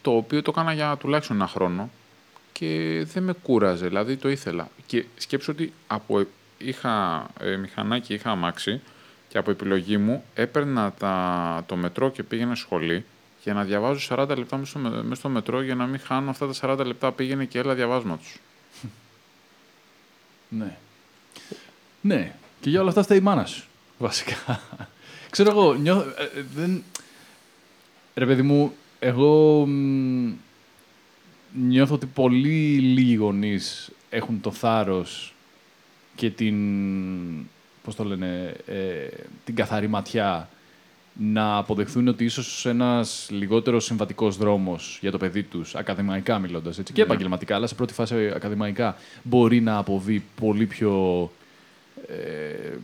Το οποίο το έκανα για τουλάχιστον ένα χρόνο και δεν με κούραζε, δηλαδή το ήθελα. Και σκέψω ότι από, είχα ε, μηχανάκι, είχα αμάξι και από επιλογή μου έπαιρνα τα, το μετρό και πήγαινα σχολή για να διαβάζω 40 λεπτά μέσα στο, με- μέσα στο μετρό για να μην χάνω αυτά τα 40 λεπτά πήγαινε και έλα διαβάσματος. Ναι. Ναι. Και για όλα αυτά φταίει η μάνα σου. Βασικά. Ξέρω εγώ, νιώθω. ε, ε, δεν... Ρε παιδί μου, εγώ μ, νιώθω ότι πολύ λίγοι γονείς έχουν το θάρρος και την, πώς το λένε, ε, την καθαρή ματιά να αποδεχθούν ότι ίσως ένας λιγότερος συμβατικός δρόμος για το παιδί τους, ακαδημαϊκά μιλώντας, έτσι, και επαγγελματικά, αλλά σε πρώτη φάση ακαδημαϊκά, μπορεί να αποβεί πολύ πιο, ε,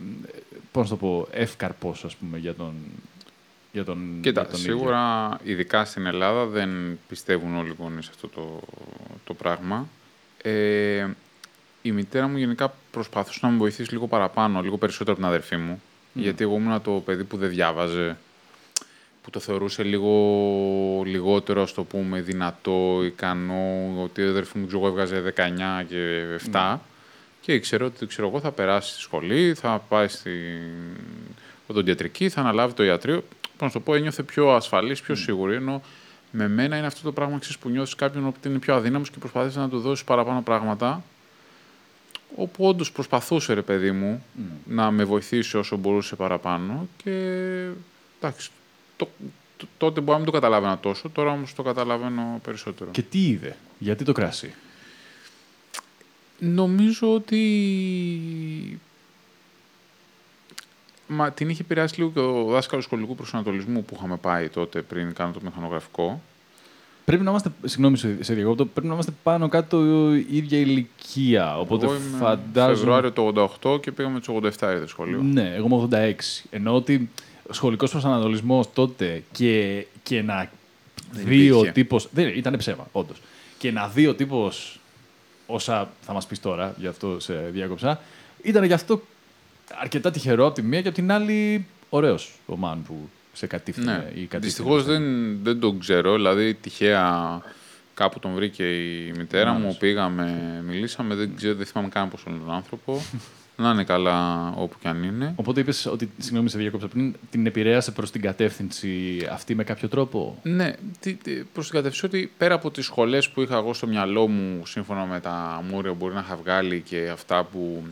πώς να το πω, εύκαρπος, ας πούμε, για τον, για τον, Κοίτα, για τον ίδιο. σίγουρα ειδικά στην Ελλάδα δεν πιστεύουν όλοι οι γονείς αυτό το, το πράγμα. Ε, η μητέρα μου γενικά προσπαθούσε να με βοηθήσει λίγο παραπάνω, λίγο περισσότερο από την αδερφή μου. Γιατί εγώ ήμουν το παιδί που δεν διάβαζε, που το θεωρούσε λίγο λιγότερο, ας το πούμε, δυνατό, ικανό, ότι η αδερφή μου ξέρω, εγώ, έβγαζε 19 και 7. Και ήξερε ότι ξέρω εγώ, θα περάσει στη σχολή, θα πάει στην οδοντιατρική, θα αναλάβει το ιατρείο. Πώς να το πω, ένιωθε πιο ασφαλής, πιο σίγουρη. Ενώ με μένα είναι αυτό το πράγμα ξέρεις, που νιώθεις κάποιον ότι είναι πιο αδύναμος και προσπαθείς να του δώσεις παραπάνω πράγματα. Όπου όντως προσπαθούσε, ρε παιδί μου, να με βοηθήσει όσο μπορούσε παραπάνω. Και εντάξει, το, το- τότε μπορεί να μην το καταλάβαινα τόσο, τώρα όμως το καταλαβαίνω περισσότερο. Και τι είδε, γιατί το κράσι. Νομίζω ότι Μα, την είχε επηρεάσει λίγο και ο δάσκαλος σχολικού προσανατολισμού που είχαμε πάει τότε πριν κάνω το μηχανογραφικό. Πρέπει να είμαστε, συγγνώμη σε σε διακόπτω, πρέπει να είμαστε πάνω κάτω ίδια ηλικία. Οπότε Εγώ είμαι φαντάζομαι. Φεβρουάριο του 88 και πήγαμε του 87 ήρθε σχολείο. Ναι, εγώ είμαι 86. Ενώ ότι ο σχολικός προσανατολισμός τότε και, και να Δεν δει ο υπήρχε. τύπο. Δεν ήταν ψέμα, όντως. Και να δει ο τύπος όσα θα μας πεις τώρα, γι' αυτό σε διάκοψα, ήταν γι' αυτό αρκετά τυχερό από τη μία και από την άλλη ωραίος ο Μαν που σε κατήφθηνε Ναι. ή κατήφθηνε. Δυστυχώς δεν, δεν τον ξέρω. Δηλαδή τυχαία κάπου τον βρήκε η μητέρα μου, Μάλιστα. πήγαμε, μιλήσαμε. Δεν, ξέρω, δεν θυμάμαι καν πώς είναι τον άνθρωπο. να είναι καλά όπου κι αν είναι. Οπότε είπες ότι, συγγνώμη, σε διάκοψα πριν, την επηρέασε προς την κατεύθυνση αυτή με κάποιο τρόπο; Ναι, τι, τι, προς την κατεύθυνση ότι πέρα από τις σχολές που είχα εγώ στο μυαλό μου, σύμφωνα με τα μόρια που μπορεί να είχα βγάλει και αυτά που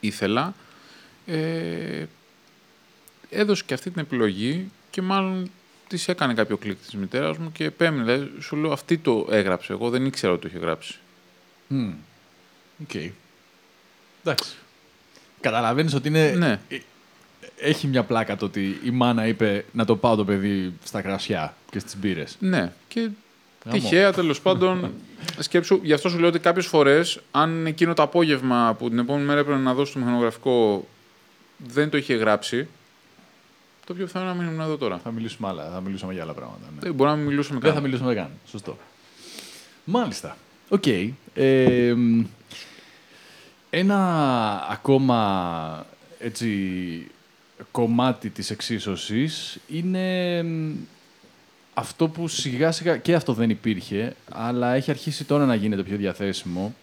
ήθελα, ε, έδωσε και αυτή την επιλογή και μάλλον της έκανε κάποιο κλικ της μητέρας μου και επέμεινε. Δηλαδή, σου λέω, αυτή το έγραψε. Εγώ δεν ήξερα ότι το είχε γράψει. Μμμ. Οκ. Εντάξει. Καταλαβαίνεις ότι είναι. Ναι. ε, Έχει μια πλάκα το ότι η μάνα είπε να το πάω το παιδί στα κρασιά και στις μπύρες. Ναι, και Γαμώ. τυχαία τέλος πάντων. Σκέψου, γι' αυτό σου λέω ότι κάποιες φορές, αν εκείνο το απόγευμα που την επόμενη μέρα έπρεπε να δώσει το μηχανογραφικό δεν το είχε γράψει, το πιο πιθανό είναι να μην ήμουν εδώ τώρα. Θα μιλήσουμε άλλα, θα μιλούσαμε για άλλα πράγματα. Ναι. Δεν μπορεί να μην μιλούσαμε Δεν θα καν. μιλούσαμε καν. Σωστό. Μάλιστα. Οκ. Ε, μ, ένα ακόμα έτσι, κομμάτι της εξίσωσης είναι μ, αυτό που σιγά σιγά και αυτό δεν υπήρχε, αλλά έχει αρχίσει τώρα να γίνεται πιο διαθέσιμο.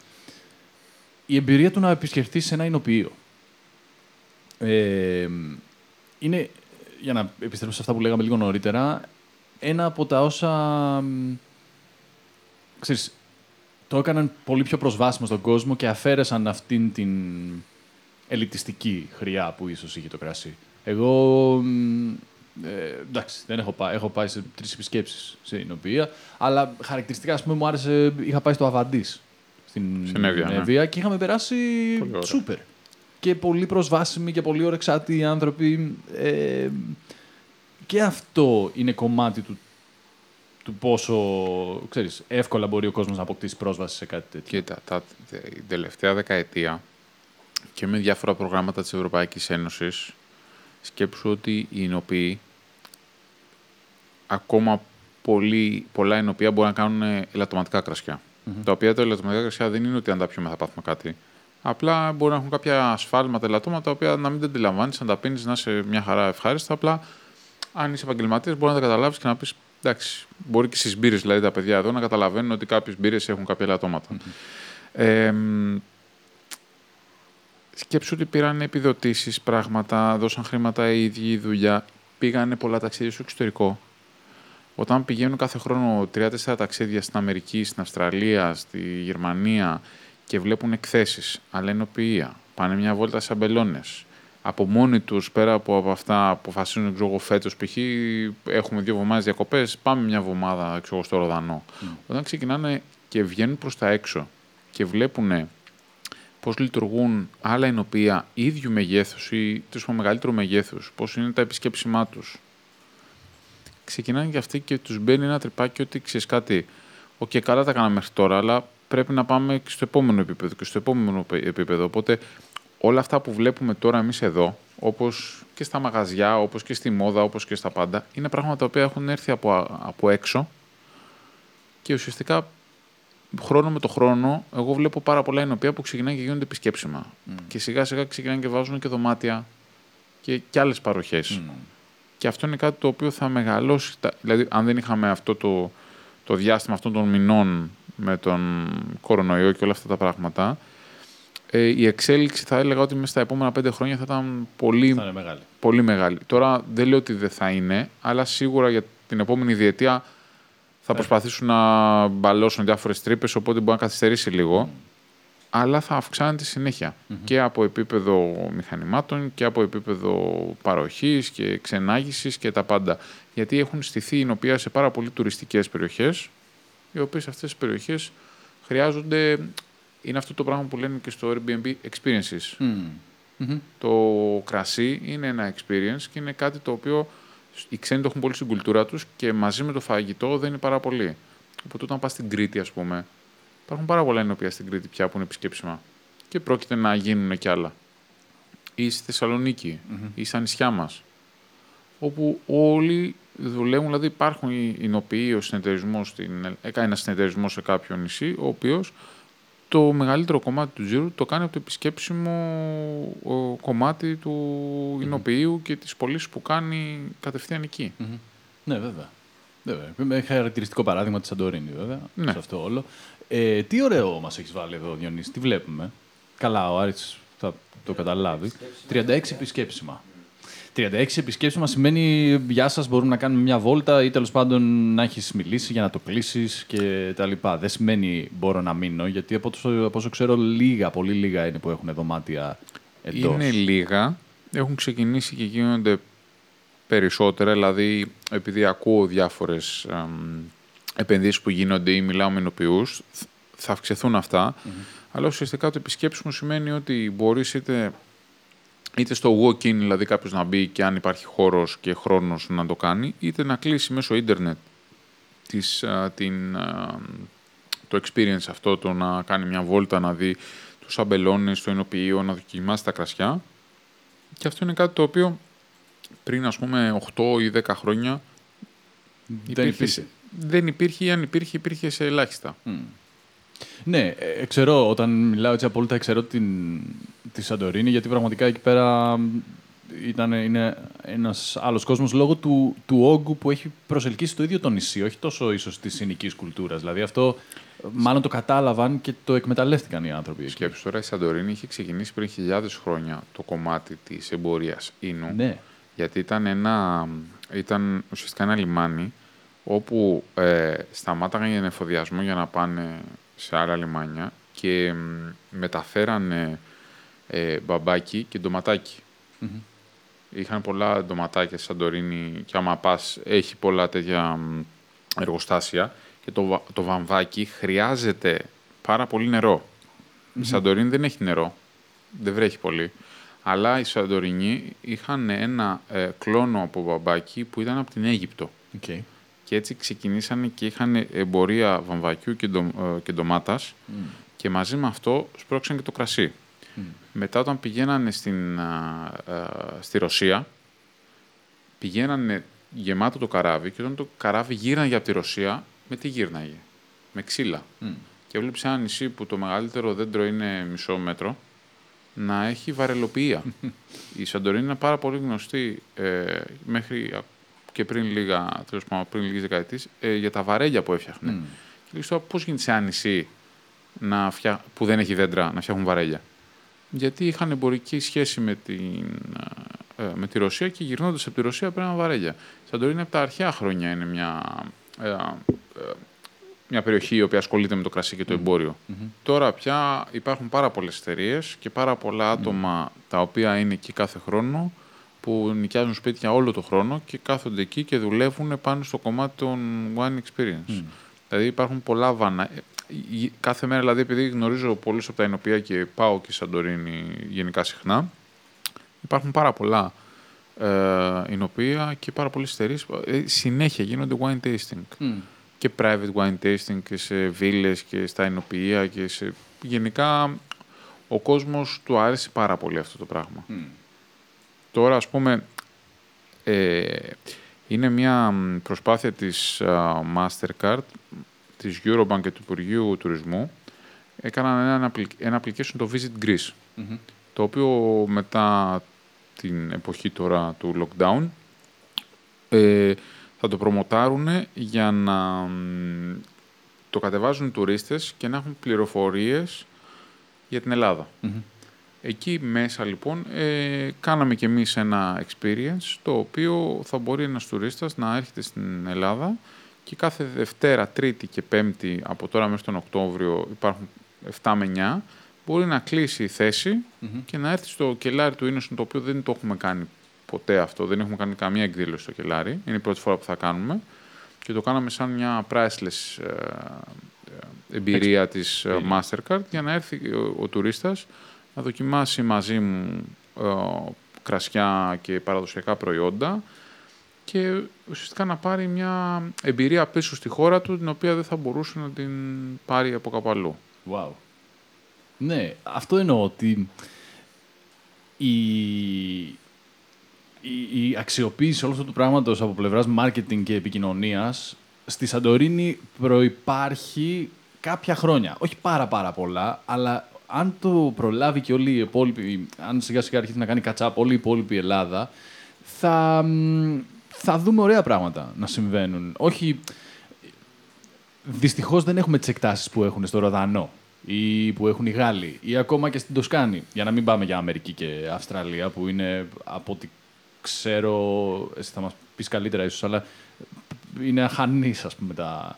Η εμπειρία του να επισκεφτείς σε ένα εινοποιείο. Ε, μ, είναι, για να επιστρέψω σε αυτά που λέγαμε λίγο νωρίτερα, ένα από τα όσα. μ, Ξέρεις, το έκαναν πολύ πιο προσβάσιμο στον κόσμο και αφαίρεσαν αυτήν την ελιτιστική χρειά που ίσως είχε το κρασί. Εγώ, μ, ε, εντάξει, δεν έχω πάει, έχω πάει σε τρεις επισκέψεις στην οποία, αλλά χαρακτηριστικά, ας πούμε, μου άρεσε, είχα πάει στο Αβαντής στην, Στην Εύβοια, ναι. Εύβοια και είχαμε περάσει Πολύ ωραία. σούπερ. Και πολύ προσβάσιμοι και πολύ ορεξάτοι άνθρωποι. Ε, και αυτό είναι κομμάτι του, του πόσο ξέρεις, εύκολα μπορεί ο κόσμος να αποκτήσει πρόσβαση σε κάτι τέτοιο. Κοίτα, τα, την τελευταία δεκαετία και με διάφορα προγράμματα της Ευρωπαϊκής Ένωσης σκέψου ότι οι εινοποιοί ακόμα πολύ, πολλά ενωπία μπορούν να κάνουν ελαττωματικά κρασιά. Τα οποία τα ελαττωματικά κρασιά δεν είναι ότι αν τα πιούμε θα πάθουμε κάτι. Απλά μπορεί να έχουν κάποια ασφάλματα, ελαττώματα, τα οποία να μην τα αντιλαμβάνεις, να τα πίνεις, να είσαι μια χαρά ευχάριστα. Απλά αν είσαι επαγγελματίας, μπορεί να τα καταλάβεις και να πεις εντάξει, μπορεί και στις μπύρες δηλαδή τα παιδιά εδώ να καταλαβαίνουν ότι κάποιες μπύρες έχουν κάποια ελαττώματα. Ε, μ, σκέψου ότι πήραν επιδοτήσεις, πράγματα, δώσαν χρήματα οι ίδιοι δουλειά, πήγανε πολλά ταξίδια στο εξωτερικό. Όταν πηγαίνουν κάθε χρόνο 3-4 ταξίδια στην Αμερική, στην Αυστραλία, στη Γερμανία και βλέπουν εκθέσεις, αλλενοποιία, πάνε μια βόλτα σε αμπελώνες. Από μόνοι τους, πέρα από, από αυτά, αποφασίζουν, ξέρω εγώ, φέτος π.χ. έχουμε δύο εβδομάδες διακοπές, πάμε μια εβδομάδα ξέρω, εγώ, στο Ροδανό. Όταν ξεκινάνε και βγαίνουν προς τα έξω και βλέπουν πώς λειτουργούν άλλα οινοποιεία ίδιου μεγέθους ή τέλος πάντων μεγαλύτερου μεγέθους, πώς είναι τα επισκέψιμά τους, ξεκινάνε και αυτοί και τους μπαίνει ένα τριπάκι ότι ξέρεις κάτι. Οκ, καλά τα κάναμε μέχρι τώρα, αλλά πρέπει να πάμε και στο επόμενο επίπεδο και στο επόμενο πε- επίπεδο. Οπότε όλα αυτά που βλέπουμε τώρα εμείς εδώ, όπως και στα μαγαζιά, όπως και στη μόδα, όπως και στα πάντα, είναι πράγματα τα οποία έχουν έρθει από, από έξω και ουσιαστικά χρόνο με το χρόνο, εγώ βλέπω πάρα πολλά ενωπία που ξεκινάνε και γίνονται επισκέψιμα. Και σιγά σιγά ξεκινάνε και βάζουν και δωμάτια και, και άλλες παροχές. Και αυτό είναι κάτι το οποίο θα μεγαλώσει. τα- Δηλαδή, αν δεν είχαμε αυτό το, το διάστημα αυτών των μηνών με τον κορονοϊό και όλα αυτά τα πράγματα, ε, η εξέλιξη θα έλεγα ότι μέσα στα επόμενα πέντε χρόνια θα ήταν πολύ, Θα είναι μεγάλη. πολύ μεγάλη. Τώρα δεν λέω ότι δεν θα είναι, αλλά σίγουρα για την επόμενη διετία θα προσπαθήσουν να μπαλώσουν διάφορες τρύπες, οπότε μπορεί να καθυστερήσει λίγο. Αλλά θα αυξάνεται συνέχεια. Και από επίπεδο μηχανημάτων και από επίπεδο παροχής και ξενάγησης και τα πάντα. Γιατί έχουν στηθεί η οποία σε πάρα πολύ τουριστικές περιοχές, οι οποίες αυτές τις περιοχές χρειάζονται... Είναι αυτό το πράγμα που λένε και στο Airbnb experiences. Το κρασί είναι ένα experience και είναι κάτι το οποίο οι ξένοι το έχουν πολύ στην κουλτούρα τους και μαζί με το φαγητό δεν είναι πάρα πολύ. Οπότε όταν πας στην Κρήτη, ας πούμε, υπάρχουν πάρα πολλά ενώπια στην Κρήτη πια που είναι επισκέψιμα και πρόκειται να γίνουν κι άλλα. Ή στη θεσσαλονικη ή στα νησιά μας, όπου όλοι δουλεύουν, δηλαδή υπάρχουν οι οι νοποιοί, ο συνεταιρισμός, στην, έκανε ένα συνεταιρισμό σε κάποιο νησί, ο οποίος το μεγαλύτερο κομμάτι του τζίρου το κάνει από το επισκέψιμο ο, κομμάτι του εινοποιείου και της πωλήσης που κάνει κατευθείαν εκεί. Ναι, βέβαια. βέβαια. Με χαρακτηριστικό παράδειγμα της Σαντορίνη, βέβαια, Ναι. σε αυτό όλο. Ε, τι ωραίο μας έχεις βάλει εδώ, Διονύση, τι βλέπουμε. Καλά, ο Άρης θα το καταλάβει. 36 επισκέψιμα. 36 επισκέψιμα σημαίνει γεια σας, μπορούμε να κάνουμε μια βόλτα ή τέλος πάντων να έχεις μιλήσει για να το κλείσεις και τα λοιπά. Δεν σημαίνει μπορώ να μείνω, γιατί από όσο, από όσο ξέρω, λίγα, πολύ λίγα είναι που έχουν δωμάτια εντός. Είναι λίγα. Έχουν ξεκινήσει και γίνονται περισσότερα. Δηλαδή, επειδή ακούω διάφορες εμ, επενδύσεις που γίνονται ή μιλάω με εινοποιούς, θ- θα αυξηθούν αυτά. Αλλά ουσιαστικά το επισκέψιμο σημαίνει ότι μπορείς είτε, είτε στο walk-in, δηλαδή κάποιος να μπει και αν υπάρχει χώρος και χρόνος να το κάνει, είτε να κλείσει μέσω ίντερνετ της, α, την, α, το experience αυτό, το να κάνει μια βόλτα, να δει τους αμπελώνες, το ενοποιείο, να δοκιμάσει τα κρασιά. Και αυτό είναι κάτι το οποίο πριν ας πούμε 8 ή 10 χρόνια Δεν υπήρχε υπήρχε. σε- δεν υπήρχε ή αν υπήρχε υπήρχε σε ελάχιστα. Ναι, ε, ξέρω, όταν μιλάω έτσι απόλυτα, ξέρω την, τη Σαντορίνη, γιατί πραγματικά εκεί πέρα μ, ήταν, είναι ένας άλλος κόσμος λόγω του, του όγκου που έχει προσελκύσει το ίδιο το νησί, όχι τόσο ίσως της συνοικής κουλτούρας. Δηλαδή αυτό ε, μάλλον το κατάλαβαν και το εκμεταλλεύτηκαν οι άνθρωποι εκεί. Σκέψου τώρα η Σαντορίνη είχε ξεκινήσει πριν χιλιάδες χρόνια το κομμάτι της εμπορίας ίνου. Ναι. Γιατί ήταν, ένα, ήταν ουσιαστικά ένα λιμάνι όπου ε, σταμάταγαν για εφοδιασμό για να πάνε σε άλλα λιμάνια και μ, μεταφέρανε ε, μπαμπάκι και ντοματάκι. Είχαν πολλά ντοματάκια στη Σαντορίνη και άμα πας έχει πολλά τέτοια μ, εργοστάσια και το, βα- το βαμβάκι χρειάζεται πάρα πολύ νερό. Η Σαντορίνη δεν έχει νερό, δεν βρέχει πολύ. Αλλά οι Σαντορινοί είχαν ένα ε, κλόνο από μπαμπάκι που ήταν από την Αίγυπτο. Okay. Και έτσι ξεκινήσανε και είχαν εμπορία βαμβακιού και, ντο, ε, και ντομάτας και μαζί με αυτό σπρώξαν και το κρασί. Μετά όταν πηγαίνανε στην, α, α, στη Ρωσία, πηγαίνανε γεμάτο το καράβι και όταν το καράβι γύρναγε από τη Ρωσία, με τι γύρναγε, με ξύλα. Και έβλεψε ένα νησί που το μεγαλύτερο δέντρο είναι μισό μέτρο, να έχει βαρελοποιία. Η Σαντορίνη είναι πάρα πολύ γνωστή ε, μέχρι α- και πριν, λίγα, τέλος πάντων, πριν λίγες δεκαετίες ε, για τα βαρέλια που έφτιαχνε. Και λες τώρα πώς γίνεται σε ένα νησί να φτια... που δεν έχει δέντρα να φτιάχνουν βαρέλια; Γιατί είχαν εμπορική σχέση με, την, ε, με τη Ρωσία και γυρνώντας από τη Ρωσία πέραν βαρέλια. Η Σαντορίνη από τα αρχαία χρόνια είναι μια, ε, ε, μια περιοχή η οποία ασχολείται με το κρασί και το εμποριο Τώρα πια υπάρχουν πάρα πολλές εταιρείες και πάρα πολλά άτομα τα οποία είναι εκεί κάθε χρόνο που νοικιάζουν σπίτια όλο το χρόνο και κάθονται εκεί και δουλεύουν πάνω στο κομμάτι των wine experience. Δηλαδή υπάρχουν πολλά βάνα. Ε, η- Κάθε μέρα, δηλαδή, επειδή γνωρίζω πολλούς από τα ενοπία και πάω και Σαντορίνη γενικά συχνά, υπάρχουν πάρα πολλά ε, ενοπία και πάρα πολλές εταιρείες. συνέχεια γίνονται wine tasting. Και private wine tasting και σε βίλες και στα ενοπία και σε... Γενικά ο κόσμος του άρεσε πάρα πολύ αυτό το πράγμα. Τώρα, ας πούμε, ε, είναι μια μ, προσπάθεια της α, Mastercard, της Eurobank και του Υπουργείου Τουρισμού. Έκαναν ένα, appli- ένα application το Visit Greece, το οποίο μετά την εποχή τώρα του lockdown ε, θα το προμοτάρουν για να μ, το κατεβάζουν οι τουρίστες και να έχουν πληροφορίες για την Ελλάδα. Εκεί μέσα λοιπόν ε, κάναμε και εμείς ένα experience το οποίο θα μπορεί ένας τουρίστας να έρχεται στην Ελλάδα και κάθε Δευτέρα, Τρίτη και Πέμπτη από τώρα μέχρι τον Οκτώβριο υπάρχουν 7 με 9 μπορεί να κλείσει η θεση και να έρθει στο κελάρι του Ίνωσον το οποίο δεν το έχουμε κάνει ποτέ αυτό, δεν έχουμε κάνει καμία εκδήλωση στο κελάρι, είναι η πρώτη φορά που θα κάνουμε και το κάναμε σαν μια priceless ε, ε, εμπειρία της ε, Mastercard για να έρθει ο, ο τουρίστας να δοκιμάσει μαζί μου ε, κρασιά και παραδοσιακά προϊόντα και ουσιαστικά να πάρει μια εμπειρία πίσω στη χώρα του την οποία δεν θα μπορούσε να την πάρει από κάπου αλλού. Wow. Ναι, αυτό εννοώ ότι η, η, η αξιοποίηση όλου αυτού του πράγματος από πλευράς marketing και επικοινωνίας στη Σαντορίνη προϋπάρχει κάποια χρόνια. Όχι πάρα πάρα πολλά, αλλά αν το προλάβει και όλη η υπόλοιπη, αν σιγά σιγά αρχίσει να κάνει κατσάπ όλη η υπόλοιπη Ελλάδα, θα, μ, θα δούμε ωραία πράγματα να συμβαίνουν. Όχι, Δυστυχώς δεν έχουμε τις εκτάσεις που έχουν στο Ροδανό ή που έχουν οι Γάλλοι ή ακόμα και στην Τοσκάνη. Για να μην πάμε για Αμερική και Αυστραλία που είναι από ό,τι ξέρω. Εσύ θα μας πεις καλύτερα ίσως, αλλά είναι αχανείς, ας πούμε, τα,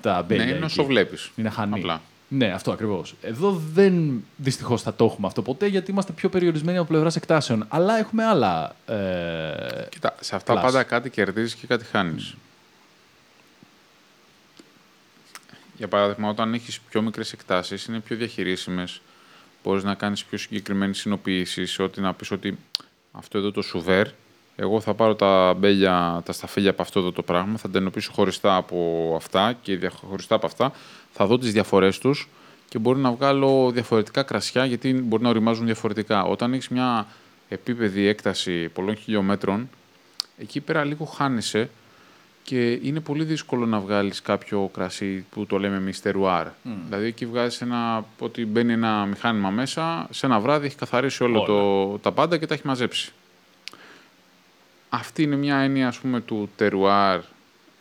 τα μπέλια. ναι, είναι εκεί. όσο βλέπεις. Είναι αχανή. Απλά. Ναι, αυτό ακριβώς. Εδώ δεν δυστυχώς θα το έχουμε αυτό ποτέ γιατί είμαστε πιο περιορισμένοι από πλευράς εκτάσεων. Αλλά έχουμε άλλα. Ε... Κοίτα, σε αυτά Plus. πάντα κάτι κερδίζεις και κάτι χάνεις. Για παράδειγμα, όταν έχεις πιο μικρές εκτάσεις, είναι πιο διαχειρίσιμες. Μπορείς να κάνεις πιο συγκεκριμένες συνοποιήσεις, ότι να πεις ότι αυτό εδώ το σουβέρ, εγώ θα πάρω τα μπέλια, τα σταφέλια από αυτό εδώ το πράγμα, θα τα ενοποιήσω χωριστά από αυτά και δια- χωριστά από αυτά, θα δω τις διαφορές τους και μπορεί να βγάλω διαφορετικά κρασιά, γιατί μπορεί να οριμάζουν διαφορετικά. Όταν έχεις μια επίπεδη έκταση πολλών χιλιόμετρων, εκεί πέρα λίγο χάνεσαι και είναι πολύ δύσκολο να βγάλεις κάποιο κρασί που το λέμε εμείς terroir. Δηλαδή εκεί βγάζεις ένα, ότι μπαίνει ένα μηχάνημα μέσα, σε ένα βράδυ έχει καθαρίσει όλο το, τα πάντα και τα έχει μαζέψει. Αυτή είναι μια έννοια ας πούμε του terroir.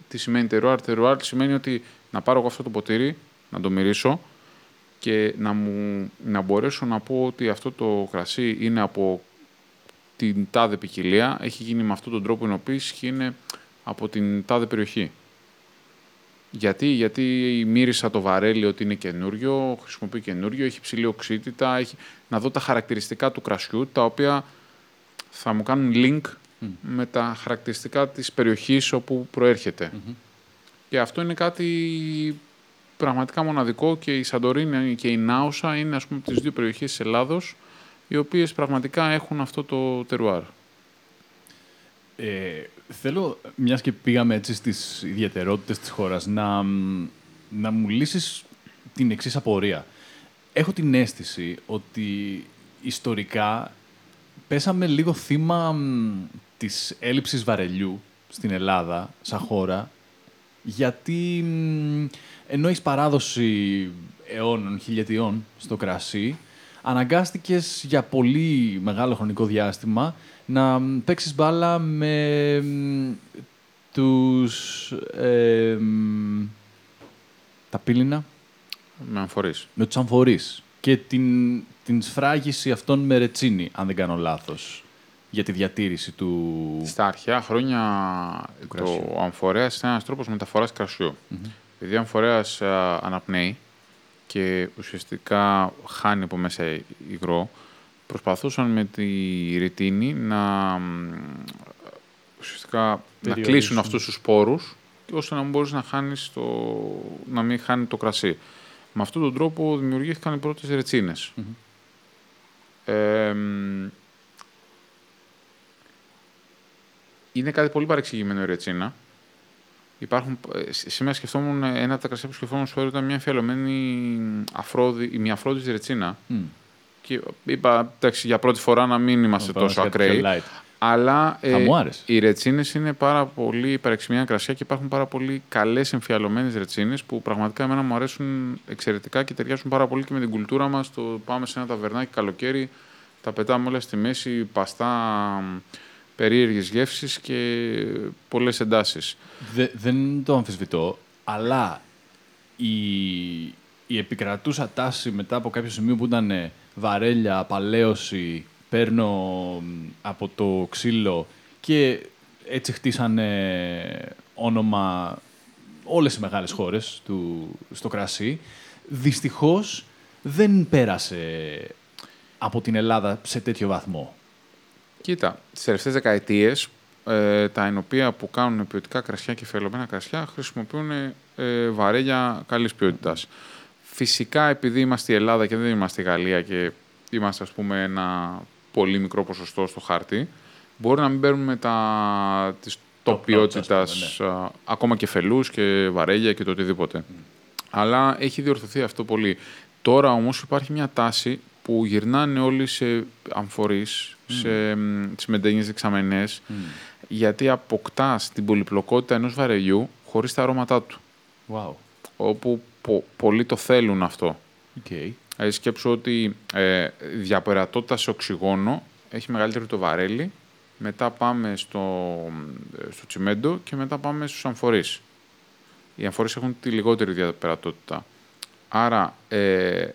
Τι σημαίνει terroir? Terroir σημαίνει ότι να πάρω εγώ αυτό το ποτήρι, να το μυρίσω και να, μου, να μπορέσω να πω ότι αυτό το κρασί είναι από την τάδε ποικιλία, έχει γίνει με αυτόν τον τρόπο ενοποίησης και είναι από την τάδε περιοχή. Γιατί, γιατί μύρισα το βαρέλι ότι είναι καινούριο, χρησιμοποιεί καινούριο, έχει ψηλή οξύτητα, έχει... να δω τα χαρακτηριστικά του κρασιού, τα οποία θα μου κάνουν link με τα χαρακτηριστικά της περιοχής όπου προέρχεται. Και αυτό είναι κάτι πραγματικά μοναδικό και η Σαντορίνη και η Νάουσα είναι ας πούμε τις δύο περιοχές της Ελλάδος οι οποίες πραγματικά έχουν αυτό το τερουάρ. Ε, θέλω, μιας και πήγαμε έτσι στις ιδιαιτερότητες της χώρας, να, μ, να μου λύσεις την εξής απορία. Έχω την αίσθηση ότι ιστορικά πέσαμε λίγο θύμα μ, της έλλειψης βαρελιού στην Ελλάδα, σαν χώρα, γιατί μ, ενώ έχεις παράδοση αιώνων, χιλιετιών στο κρασί, αναγκάστηκες για πολύ μεγάλο χρονικό διάστημα να μ, παίξεις μπάλα με μ, τους... ε, μ, τα πύληνα, Με αμφορείς. με τους αμφορείς και την, την σφράγιση αυτών με ρετσίνη, αν δεν κάνω λάθος, για τη διατήρηση του... Στα αρχαία χρόνια κρασιού. το αμφορέας ήταν ένας τρόπος μεταφοράς κρασιού. Επειδή ο αμφορέας α, αναπνέει και ουσιαστικά χάνει από μέσα υγρό, προσπαθούσαν με τη ρετίνη να μ, ουσιαστικά να Περιορίσουν. κλείσουν αυτούς τους σπόρους ώστε να μην μπορείς να, χάνεις το, να μην χάνει το κρασί. Με αυτόν τον τρόπο δημιουργήθηκαν οι πρώτες ρετσίνες. Ε, μ, είναι κάτι πολύ παρεξηγημένο η ρετσίνα. Υπάρχουν, ε, σ- σήμερα σκεφτόμουν, ε, ένα από τα κρασιά που σκεφτόμουν σου ήταν μια αφιαλωμένη αφρόδη, η μια αφρόδης ρετσίνα. Μμ. Και είπα, εντάξει, για πρώτη φορά να μην είμαστε Πάμε τόσο σε κάτι πιο ακραίοι. light. Αλλά ε, Θα μου άρεσε. οι ρετσίνε είναι πάρα πολύ παρεξημένα κρασιά και υπάρχουν πάρα πολύ καλές εμφιαλωμένες ρετσίνε που πραγματικά εμένα μου αρέσουν εξαιρετικά και ταιριάζουν πάρα πολύ και με την κουλτούρα μας. Το πάμε σε ένα ταβερνάκι καλοκαίρι, τα πετάμε όλα στη μέση, παστά, περίεργες γεύσεις και πολλές εντάσεις. Δε- δεν το αμφισβητώ, αλλά η, η επικρατούσα τάση μετά από κάποιο σημείο που ήταν ε, βαρέλια, παλαίωση, παίρνω μ, από το ξύλο και έτσι χτίσανε όνομα όλες οι μεγάλες χώρες του, στο κρασί, δυστυχώς δεν πέρασε από την Ελλάδα σε τέτοιο βαθμό. Κοίτα, τις τελευταίες δεκαετίες ε, τα ενοπία που κάνουν ποιοτικά κρασιά και φελωμένα κρασιά χρησιμοποιούν ε, βαρέλια καλής ποιότητας. Φυσικά, επειδή είμαστε η Ελλάδα και δεν είμαστε η Γαλλία και είμαστε, ας πούμε, ένα πολύ μικρό ποσοστό στο χάρτη, μπορεί να μην παίρνουμε τα της Top top notch, ποιότητας, ας πούμε, α, ακόμα και φελούς και βαρέλια και το οτιδήποτε. Αλλά έχει διορθωθεί αυτό πολύ. Τώρα όμως υπάρχει μια τάση που γυρνάνε όλοι σε αμφορείς, σε μ, τις μεντένιες δεξαμενές, γιατί αποκτάς την πολυπλοκότητα ενός βαρελιού χωρίς τα αρώματά του. Wow. Όπου πο- πολλοί το θέλουν αυτό. Okay. Δηλαδή σκέψου ότι ε, διαπερατότητα σε οξυγόνο έχει μεγαλύτερο το βαρέλι, μετά πάμε στο, ε, στο τσιμέντο και μετά πάμε στους αμφορείς. Οι αμφορείς έχουν τη λιγότερη διαπερατότητα. Άρα ε,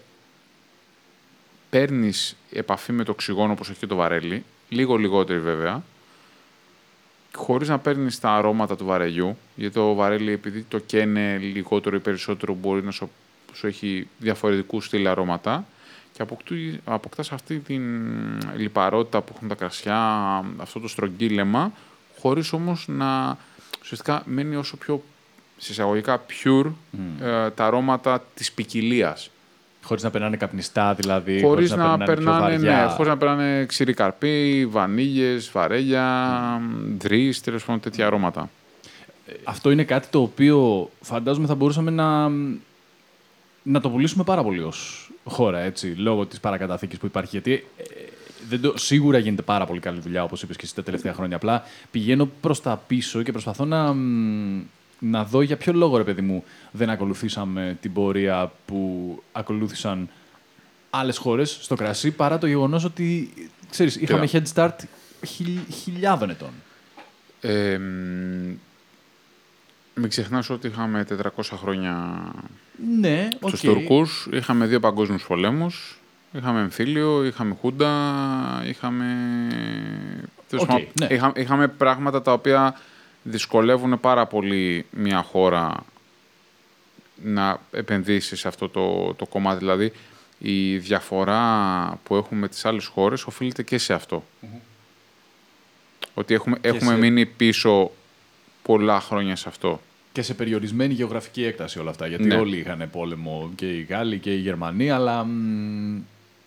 παίρνεις επαφή με το οξυγόνο όπως έχει και το βαρέλι, λίγο λιγότερη βέβαια, χωρίς να παίρνεις τα αρώματα του βαρελιού, γιατί το βαρέλι επειδή το καίνε λιγότερο ή περισσότερο μπορεί να σου, σου έχει διαφορετικού στυλ αρώματα και αποκτού- αποκτάς αυτή την λιπαρότητα που έχουν τα κρασιά, αυτό το στρογγύλεμα, χωρίς όμως να ουσιαστικά μένει όσο πιο συσσαγωγικά pure ε, τα αρώματα της ποικιλίας. Χωρίς να περνάνε καπνιστά, δηλαδή. Χωρίς να, περνάνε πιο περνάνε, βαριά. ναι, χωρίς να περνάνε ξηρή καρπί, βανίλιες, βαρέλια, δρύς, τέλος πάντων τέτοια αρώματα. Αυτό είναι κάτι το οποίο φαντάζομαι θα μπορούσαμε να, να το πουλήσουμε πάρα πολύ ως χώρα, έτσι, λόγω της παρακαταθήκης που υπάρχει. Γιατί ε, δεν το, σίγουρα γίνεται πάρα πολύ καλή δουλειά, όπως είπες και εσύ τα τελευταία χρόνια. Απλά πηγαίνω προς τα πίσω και προσπαθώ να, μ, να δω για ποιο λόγο, ρε παιδί μου, δεν ακολουθήσαμε την πορεία που ακολούθησαν άλλες χώρες στο κρασί, παρά το γεγονός ότι, ξέρεις, είχαμε head start χιλ- χιλιάδων ετών. Ε, μ, μην ξεχνάς ότι είχαμε 400 χρόνια Ναι, οκ. στους Τουρκούς, είχαμε δύο παγκόσμιους πολέμους, είχαμε εμφύλιο, είχαμε χούντα, είχαμε... τέλος Οκ, πάντων, ναι. είχα- είχαμε πράγματα τα οποία δυσκολεύουν πάρα πολύ μια χώρα να επενδύσει σε αυτό το, το κομμάτι. Δηλαδή, η διαφορά που έχουμε με τις άλλες χώρες οφείλεται και σε αυτό. Ότι έχουμε, έχουμε σε- μείνει πίσω πολλά χρόνια σε αυτό. Και σε περιορισμένη γεωγραφική έκταση όλα αυτά. Γιατί Ναι. όλοι είχαν πόλεμο και οι Γάλλοι και οι Γερμανοί, αλλά. μ,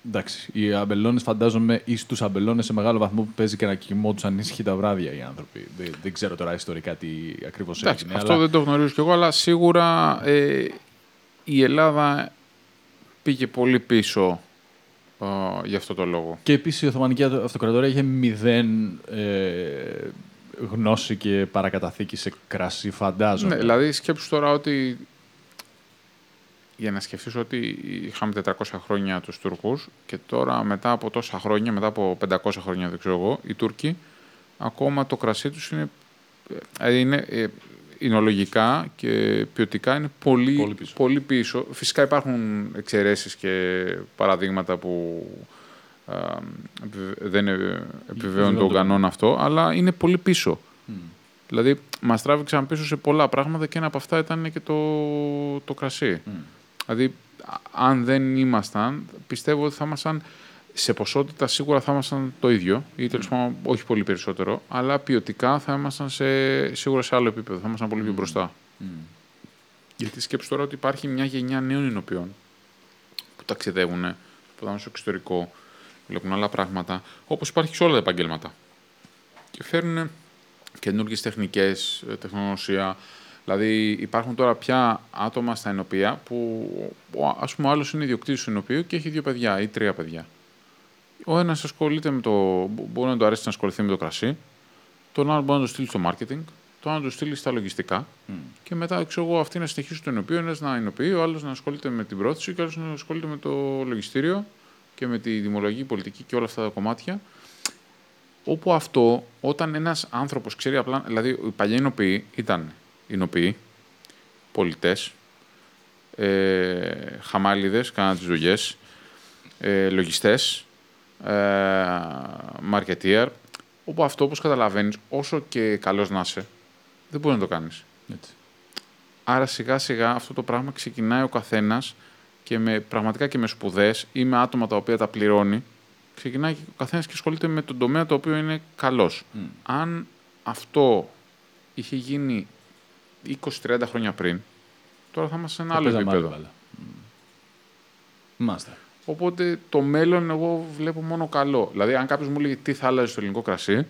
εντάξει, οι αμπελώνες φαντάζομαι ή στους αμπελώνες σε μεγάλο βαθμό που παίζει και να κοιμόντουσαν ήσυχοι τα βράδια οι άνθρωποι. Δεν, δεν ξέρω τώρα ιστορικά τι ακριβώς Εντάξει, έγινε. αυτό αλλά... δεν το γνωρίζω κι εγώ, αλλά σίγουρα ε, η Ελλάδα πήγε πολύ πίσω ε, για αυτό το λόγο. Και επίσης η Οθωμανική Αυτοκρατορία είχε μηδέν ε, γνώση και παρακαταθήκη σε κρασί, φαντάζομαι. Ναι, δηλαδή σκέψου τώρα ότι για να σκεφτείς ότι είχαμε 400 χρόνια τους Τούρκους και τώρα μετά από τόσα χρόνια, μετά από 500 χρόνια δεν ξέρω εγώ, οι Τούρκοι ακόμα το κρασί τους είναι, ε, είναι ε, εινολογικά και ποιοτικά είναι πολύ, Πολύ πίσω. πολύ πίσω. Φυσικά υπάρχουν εξαιρέσεις και παραδείγματα που ε, επιβε- δεν ε, επιβεβαιώνουν τον το- κανόνα αυτό, αλλά είναι πολύ πίσω. Δηλαδή, μας τράβηξαν πίσω σε πολλά πράγματα και ένα από αυτά ήταν και το, το κρασί. Δηλαδή, α- αν δεν ήμασταν, πιστεύω ότι θα ήμασταν σε ποσότητα σίγουρα θα ήμασταν το ίδιο ή τέλος πάντων όχι πολύ περισσότερο, αλλά ποιοτικά θα ήμασταν σε, σίγουρα σε άλλο επίπεδο, θα ήμασταν πολύ πιο μπροστά. Γιατί σκέψου τώρα ότι υπάρχει μια γενιά νέων εινοποιών που ταξιδεύουν, που πάνε στο εξωτερικό, βλέπουν άλλα πράγματα, όπως υπάρχει σε όλα τα επαγγέλματα. Και φέρνουν καινούργιες τεχνικές, ε, τεχνογνωσία. Δηλαδή υπάρχουν τώρα πια άτομα στα ενοπία που ο, ας πούμε ο άλλος είναι ιδιοκτήτης του ενοπίου και έχει δύο παιδιά ή τρία παιδιά. Ο ένας ασχολείται με το, μπορεί να του αρέσει να ασχοληθεί με το κρασί, τον άλλο μπορεί να το στείλει στο marketing, τον άλλο να το στείλει στα λογιστικά και μετά ξέρω εγώ αυτοί να συνεχίσουν το ενοπείο, ένας να ενοποιεί, ο άλλος να ασχολείται με την πρόθεση και ο άλλος να ασχολείται με το λογιστήριο και με τη δημολογική πολιτική και όλα αυτά τα κομμάτια. Όπου αυτό, όταν ένας άνθρωπος ξέρει απλά. Δηλαδή, οι παλιοί εινοποιοί ήταν εινοποιοί, πολιτές, ε, χαμάλιδες, κάναν τις δουλειές, ε, λογιστές, ε, μαρκετίαρ. Όπου αυτό, όπως καταλαβαίνεις, όσο και καλός να είσαι, δεν μπορεί να το κάνεις. Έτσι. Άρα σιγά σιγά αυτό το πράγμα ξεκινάει ο καθένας και με, πραγματικά και με σπουδές ή με άτομα τα οποία τα πληρώνει. Ξεκινάει και ο καθένας και ασχολείται με τον τομέα το οποίο είναι καλός. Αν αυτό είχε γίνει 20-30 χρόνια πριν, τώρα θα είμαστε σε ένα Θα άλλο παίζαμε άλλη επίπεδο. μπάλα. Μ. Μάλιστα. Οπότε το μέλλον εγώ βλέπω μόνο καλό. Δηλαδή, αν κάποιος μου λέει τι θα άλλαζε στο ελληνικό κρασί,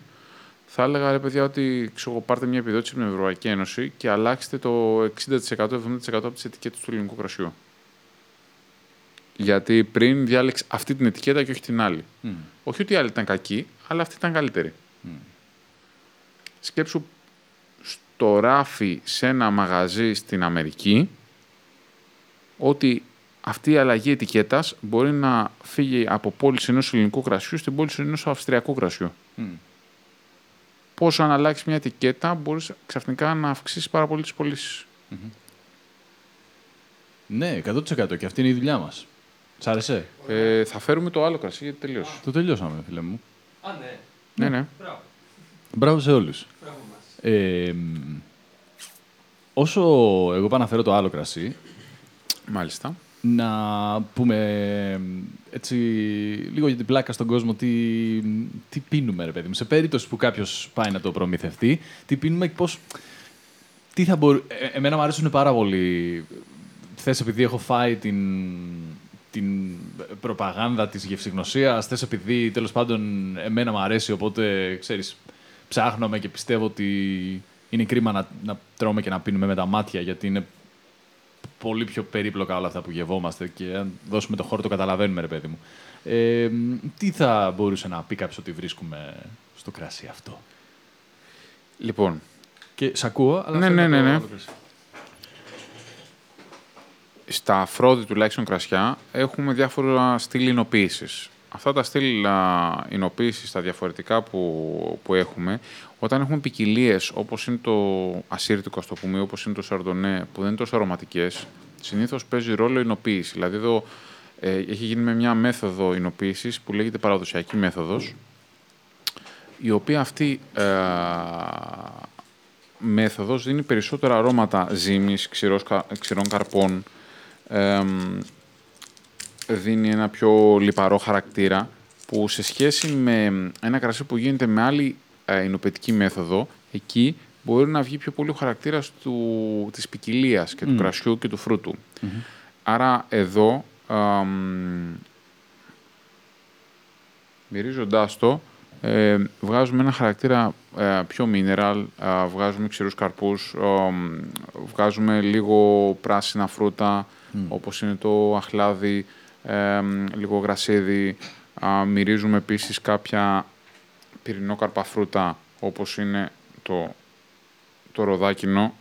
θα έλεγα ρε παιδιά ότι ξέρω, εγώ, πάρτε μια επιδότηση από την Ευρωπαϊκή Ένωση και αλλάξτε το 60%-70% από τις ετικέτες του ελληνικού κρασιού. Γιατί πριν διάλεξε αυτή την ετικέτα και όχι την άλλη. Μμ. Όχι ότι η άλλη ήταν κακή, αλλά αυτή ήταν καλύτερη. Σκέψου στο ράφι σε ένα μαγαζί στην Αμερική ότι αυτή η αλλαγή ετικέτας μπορεί να φύγει από πώληση ενός ελληνικού κρασιού στην πώληση ενός αυστριακού κρασιού. Μμ. Πόσο αν αλλάξει μια ετικέτα μπορείς ξαφνικά να αυξήσεις πάρα πολύ τις πωλήσεις. Ναι, 100% και αυτή είναι η δουλειά μας. Σ' άρεσε; Ε, θα φέρουμε το άλλο κρασί γιατί τελείωσε. Το τελειώσαμε, φίλε μου. Α, ναι. Ναι, ναι. Μπράβο. Μπράβο σε όλους. Μπράβο μας. Ε, μ, όσο εγώ πάω να φέρω το άλλο κρασί, Μάλιστα. να πούμε μ, έτσι λίγο για την πλάκα στον κόσμο τι, τι πίνουμε, ρε παιδί μου. Σε περίπτωση που κάποιος πάει να το προμηθευτεί, τι πίνουμε και πώς... Τι θα μπορού... ε, εμένα μου αρέσουν πάρα πολύ. Θες επειδή έχω φάει την, την προπαγάνδα της γευσηγνωσίας, θες επειδή τέλος πάντων εμένα μου αρέσει, οπότε ξέρεις, ψάχνομαι και πιστεύω ότι είναι κρίμα να, να τρώμε και να πίνουμε με τα μάτια, γιατί είναι πολύ πιο περίπλοκα όλα αυτά που γευόμαστε και αν δώσουμε το χώρο το καταλαβαίνουμε, ρε παιδί μου. Ε, μ, τι θα μπορούσε να πει κάποιος ότι βρίσκουμε στο κρασί αυτό; Λοιπόν, Και σ' ακούω, αλλά Ναι, θέλω ναι, να το ναι, ναι. άλλο κρασί. στα αφρόδη τουλάχιστον κρασιά έχουμε διάφορα στυλ εινοποίησης. Αυτά τα στυλ α, εινοποίησης, τα διαφορετικά που, που έχουμε, όταν έχουμε ποικιλίες όπως είναι το ασύρτικο, ας το πούμε, όπως είναι το σαρδονέ, που δεν είναι τόσο αρωματικές, συνήθως παίζει ρόλο η εινοποίηση. Δηλαδή εδώ ε, έχει γίνει με μια μέθοδο εινοποίησης που λέγεται παραδοσιακή μέθοδος, η οποία αυτή ε, μέθοδος δίνει περισσότερα αρώματα ζύμης, ξηρός, κα- ξηρών καρπών, εμ, δίνει ένα πιο λιπαρό χαρακτήρα που σε σχέση με ένα κρασί που γίνεται με άλλη ε, εινοπετική μέθοδο, εκεί μπορεί να βγει πιο πολύ ο χαρακτήρας του, της ποικιλίας και του κρασιού και του φρούτου. Άρα εδώ, αμ, μυρίζοντάς το, ε, βγάζουμε ένα χαρακτήρα ε, πιο mineral, ε, βγάζουμε ξηρούς καρπούς, αμ, βγάζουμε λίγο πράσινα φρούτα, όπως είναι το αχλάδι, ε, λίγο γρασίδι. Α, μυρίζουμε επίσης κάποια πυρηνόκαρπα φρούτα, όπως είναι το, το ροδάκινο.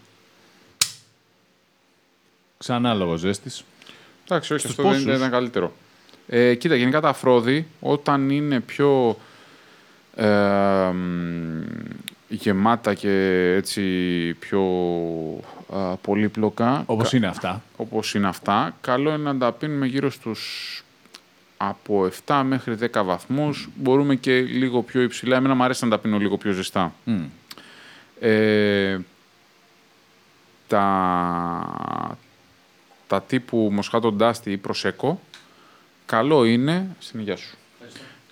Ξανά λόγο ζέστης. Εντάξει, όχι, Στους αυτό δεν πόσους; ήταν καλύτερο. Ε, κοίτα, γενικά τα αφρόδη, όταν είναι πιο ε, μ, γεμάτα και έτσι πιο α, πολύπλοκα, Όπως είναι αυτά. όπως είναι αυτά, καλό είναι να τα πίνουμε γύρω στους από 7 μέχρι 10 βαθμούς. Μπορούμε και λίγο πιο υψηλά. Εμένα μου αρέσει να τα πίνω λίγο πιο ζεστά. Μμ. Ε, τα, τα τύπου Μοσχάτο Ντάστη ή Προσέκο, καλό είναι, στην υγεία σου.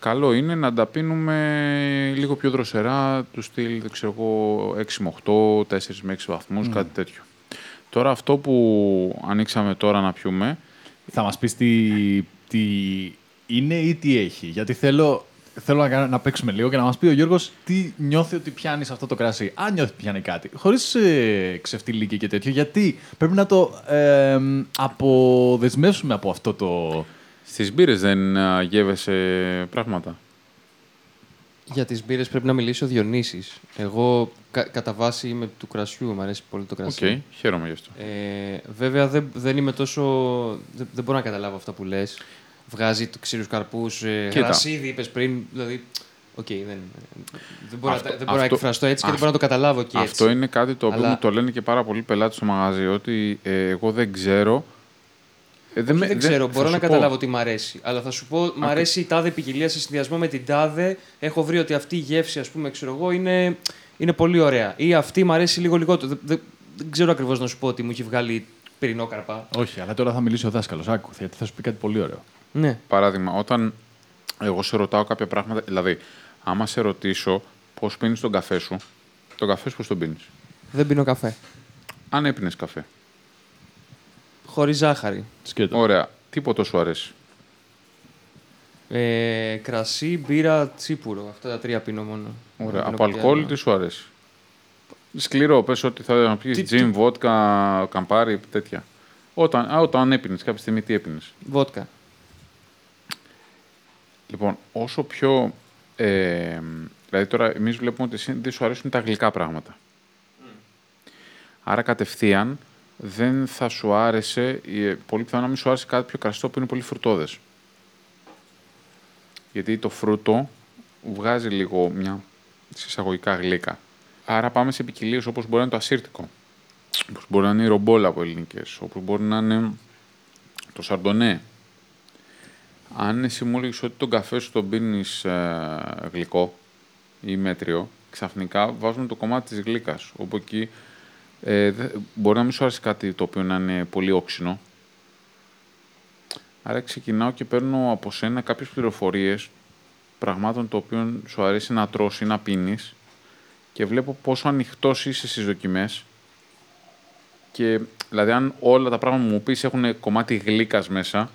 Καλό είναι να τα πίνουμε λίγο πιο δροσερά, του στυλ, δεν ξέρω εγώ, 6 με 8, 4 με 6 βαθμούς, κάτι τέτοιο. Τώρα αυτό που ανοίξαμε τώρα να πιούμε, Θα μας πεις τι, τι είναι ή τι έχει. Γιατί θέλω, θέλω να, κάνω- να παίξουμε λίγο και να μας πει ο Γιώργος τι νιώθει ότι πιάνεις σε αυτό το κρασί. Αν νιώθει ότι πιάνει κάτι. Χωρίς ε, ξεφτιλίκη και τέτοιο. Γιατί πρέπει να το ε, αποδεσμεύσουμε από αυτό το... στις μπύρες δεν α, γεύεσαι πράγματα; Για τις μπύρες πρέπει να μιλήσει ο Διονύσης. Εγώ κα- κατά βάση είμαι του κρασιού, μου αρέσει πολύ το Οκ, κρασί. χαίρομαι γι' αυτό. Ε, βέβαια δεν, δεν είμαι τόσο... Δεν, δεν μπορώ να καταλάβω αυτά που λες. Βγάζει τους ξηρούς καρπούς, ε, Κοίτα. γρασίδι είπες πριν, δηλαδή... Οκ, δεν, δεν μπορώ, Αυτό- να, δεν μπορώ να αυτό- εκφραστώ έτσι και δεν αυτό- μπορώ να το καταλάβω και έτσι. Αυτό είναι κάτι το οποίο Αλλά- μου το λένε και πάρα πολλοί πελάτες στο μαγαζί, ότι ε, εγώ δεν ξέρω. Ε, Δεν, με- δεν ξέρω, θα μπορώ σου να πω. καταλάβω τι μ' αρέσει. Αλλά θα σου πω, μ' αρέσει η τάδε ποικιλία σε συνδυασμό με την τάδε. Έχω βρει ότι αυτή η γεύση, ας πούμε, ξέρω εγώ, είναι, είναι πολύ ωραία. Ή αυτή μ' αρέσει λίγο λιγότερο. Δεν, δεν, δεν ξέρω ακριβώς να σου πω ότι μου έχει βγάλει πυρηνόκαρπα. Όχι, αλλά τώρα θα μιλήσει ο δάσκαλος. Άκου, γιατί θα σου πει κάτι πολύ ωραίο. Ναι. Παράδειγμα, όταν εγώ σε ρωτάω κάποια πράγματα, δηλαδή, άμα σε ρωτήσω πώς πίνεις τον καφέ σου, τον καφέ σου πώς τον πίνεις; Δεν πίνω καφέ. Αν έπινες καφέ. Χωρίς ζάχαρη. Σκέτο. Ωραία. Τίποτα σου αρέσει; Ε, κρασί, μπύρα, τσίπουρο. Αυτά τα τρία πίνω μόνο. Ωραία. Δεν πίνω Από κάτι αλκοόλ άλλο. τι σου αρέσει; Σκληρό, πες ότι θα Τι- πιεις τι- τζιν, βότκα, καμπάρι, τέτοια. Όταν, α, όταν έπινες, κάποια στιγμή τι έπινες; Βότκα. Λοιπόν, όσο πιο. Ε, δηλαδή τώρα εμείς βλέπουμε ότι εσύ δεν σου αρέσουν τα γλυκά πράγματα. Άρα κατευθείαν δεν θα σου άρεσε, ε, πολύ πιθανό να μην σου άρεσε κάτι πιο κραστό που είναι πολύ φρουτόδες. Γιατί το φρούτο βγάζει λίγο μια συσσαγωγικά γλύκα. Άρα πάμε σε ποικιλίες όπως μπορεί να είναι το ασύρτικο, όπως μπορεί να είναι η ρομπόλα από ελληνικές, όπως μπορεί να είναι το σαρντονέ, αν εσύ μου έλεγες ότι τον καφέ σου τον πίνεις ε, γλυκό ή μέτριο, ξαφνικά βάζουμε το κομμάτι της γλύκας. Όπου εκεί ε, δε- μπορεί να μην σου άρεσει κάτι το οποίο να είναι πολύ όξινο. Άρα ξεκινάω και παίρνω από σένα κάποιες πληροφορίες πραγμάτων το οποίο σου αρέσει να τρως ή να πίνεις και βλέπω πόσο ανοιχτός είσαι στις δοκιμές και δηλαδή αν όλα τα πράγματα που μου πεις έχουν κομμάτι γλύκας μέσα,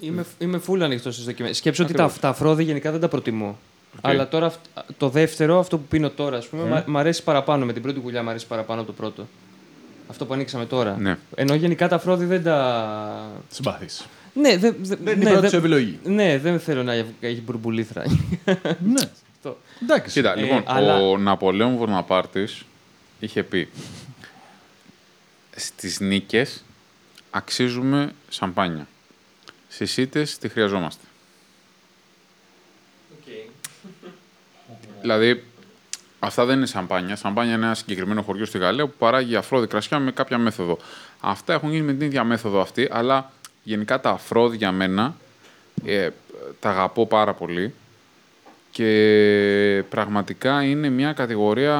Είμαι, είμαι full ανοιχτός στις δοκιμές. Σκέψω ότι τα, Ακριβώς. τα αφρόδη γενικά δεν τα προτιμώ. Αλλά τώρα αυ- το δεύτερο, αυτό που πίνω τώρα, ας πούμε, μ' μ' αρέσει παραπάνω. Με την πρώτη γουλιά μ' αρέσει παραπάνω από το πρώτο. Αυτό που ανοίξαμε τώρα. Ναι. Ενώ γενικά τα αφρόδη δεν τα. Συμπαθείς. Ναι, δεν. δε, Δεν είναι η ναι, πρώτη δεν- σου επιλογή. Ναι, δεν θέλω να έχει μπουρμπουλήθρα. ναι. Αυτό. Εντάξει. Κοίτα, Ε, λοιπόν, αλλά- ο Ναπολέον Βορναπάρτης είχε πει στις νίκες αξίζουμε σαμπάνια. Στις ήττες τη χρειαζόμαστε. Δηλαδή, αυτά δεν είναι σαμπάνια. Σαμπάνια είναι ένα συγκεκριμένο χωριό στη Γαλλία που παράγει αφρόδι κρασιά με κάποια μέθοδο. Αυτά έχουν γίνει με την ίδια μέθοδο αυτή, αλλά γενικά τα αφρόδι για μένα ε, τα αγαπώ πάρα πολύ. Και πραγματικά είναι μια κατηγορία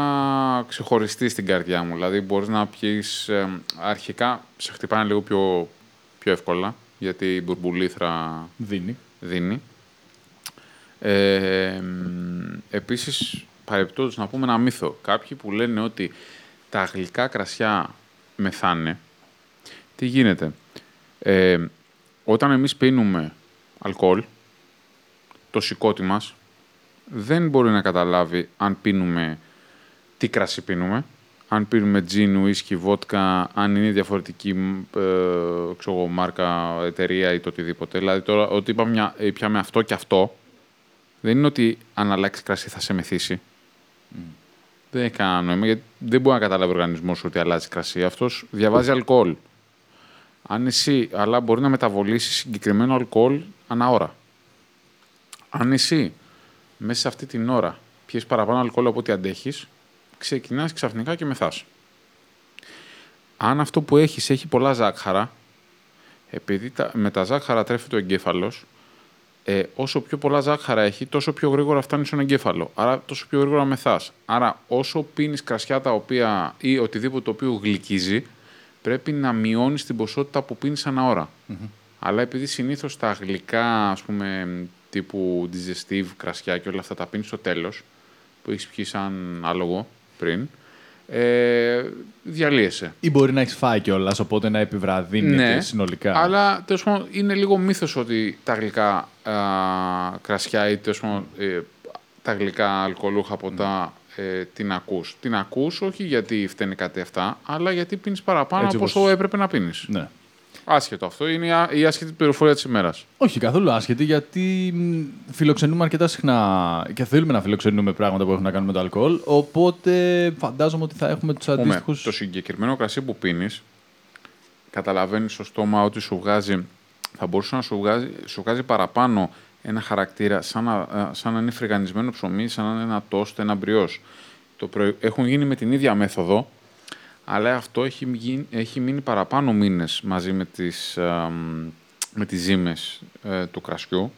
ξεχωριστή στην καρδιά μου. Δηλαδή μπορείς να πιείς... ε, αρχικά σε χτυπάνε λίγο πιο, πιο εύκολα, γιατί η μπουρμπουλήθρα Δίνει. δίνει. Ε, μ, επίσης, παρεπτόντως να πούμε ένα μύθο. Κάποιοι που λένε ότι τα γλυκά κρασιά μεθάνε, τι γίνεται; Ε, όταν εμείς πίνουμε αλκοόλ, το σηκώτη μας δεν μπορεί να καταλάβει αν πίνουμε τι κρασί πίνουμε. Αν πίνουμε τζιν, ουίσκι, βότκα, αν είναι διαφορετική μ, ε, ξέρω εγώ, μάρκα, εταιρεία ή το οτιδήποτε. Δηλαδή τώρα ότι είπαμε μια, ε, πιάμε αυτό και αυτό, δεν είναι ότι αν αλλάξει κρασί θα σε μεθύσει. Δεν έχει κανένα νόημα, γιατί δεν μπορεί να καταλάβει ο οργανισμός ότι αλλάζει κρασί. Αυτός διαβάζει αλκοόλ. Αν εσύ, αλλά μπορεί να μεταβολήσει συγκεκριμένο αλκοόλ ανά ώρα. Αν εσύ μέσα σε αυτή την ώρα πιες παραπάνω αλκοόλ από ό,τι αντέχεις, ξεκινάς ξαφνικά και μεθάς. Αν αυτό που έχεις έχει πολλά ζάχαρα, επειδή τα, με τα ζάχαρα τρέφεται ο εγκέφαλος, ε, όσο πιο πολλά ζάχαρα έχει, τόσο πιο γρήγορα φτάνει στον εγκέφαλο. Άρα τόσο πιο γρήγορα μεθάς. Άρα όσο πίνεις κρασιά τα οποία ή οτιδήποτε το οποίο γλυκίζει, πρέπει να μειώνεις την ποσότητα που πίνεις ανά ώρα. Αλλά επειδή συνήθως τα γλυκά, ας πούμε, τύπου digestive, κρασιά και όλα αυτά τα πίνεις στο τέλος, που έχεις πιει σαν άλογο πριν, ε, διαλύεσαι. Ή μπορεί να έχεις φάει κιόλας, οπότε να επιβραδύνεται συνολικά. Ναι. Αλλά τέλος πάντων είναι λίγο μύθος ότι τα γλυκά α, κρασιά ή τέλος πάντων, ε, τα γλυκά αλκοολούχα ποτά ε, την ακούς. Την ακούς όχι γιατί φταίνει κάτι αυτά, αλλά γιατί πίνεις παραπάνω Έτσι από όπως- όσο έπρεπε να πίνεις. Ναι. Άσχετο αυτό. Είναι η α- η άσχετη πληροφορία της ημέρας. Όχι καθόλου άσχετη, γιατί μ, φιλοξενούμε αρκετά συχνά και θέλουμε να φιλοξενούμε πράγματα που έχουν να κάνουν με το αλκοόλ. Οπότε φαντάζομαι ότι θα έχουμε τους Πούμε, αντίστοιχου. το συγκεκριμένο κρασί που πίνεις, καταλαβαίνεις στο στόμα ότι σου βγάζει, θα μπορούσε να σου βγάζει, σου βγάζει παραπάνω ένα χαρακτήρα σαν να, ε, σαν να είναι φρυγανισμένο ψωμί, σαν να είναι ένα τόστ, ένα μπριός. Το προη- Έχουν γίνει με την ίδια μέθοδο, αλλά αυτό έχει, γίνει, έχει μείνει παραπάνω μήνες μαζί με τις, ε, μ, με τις ζύμες ε, του κρασιού.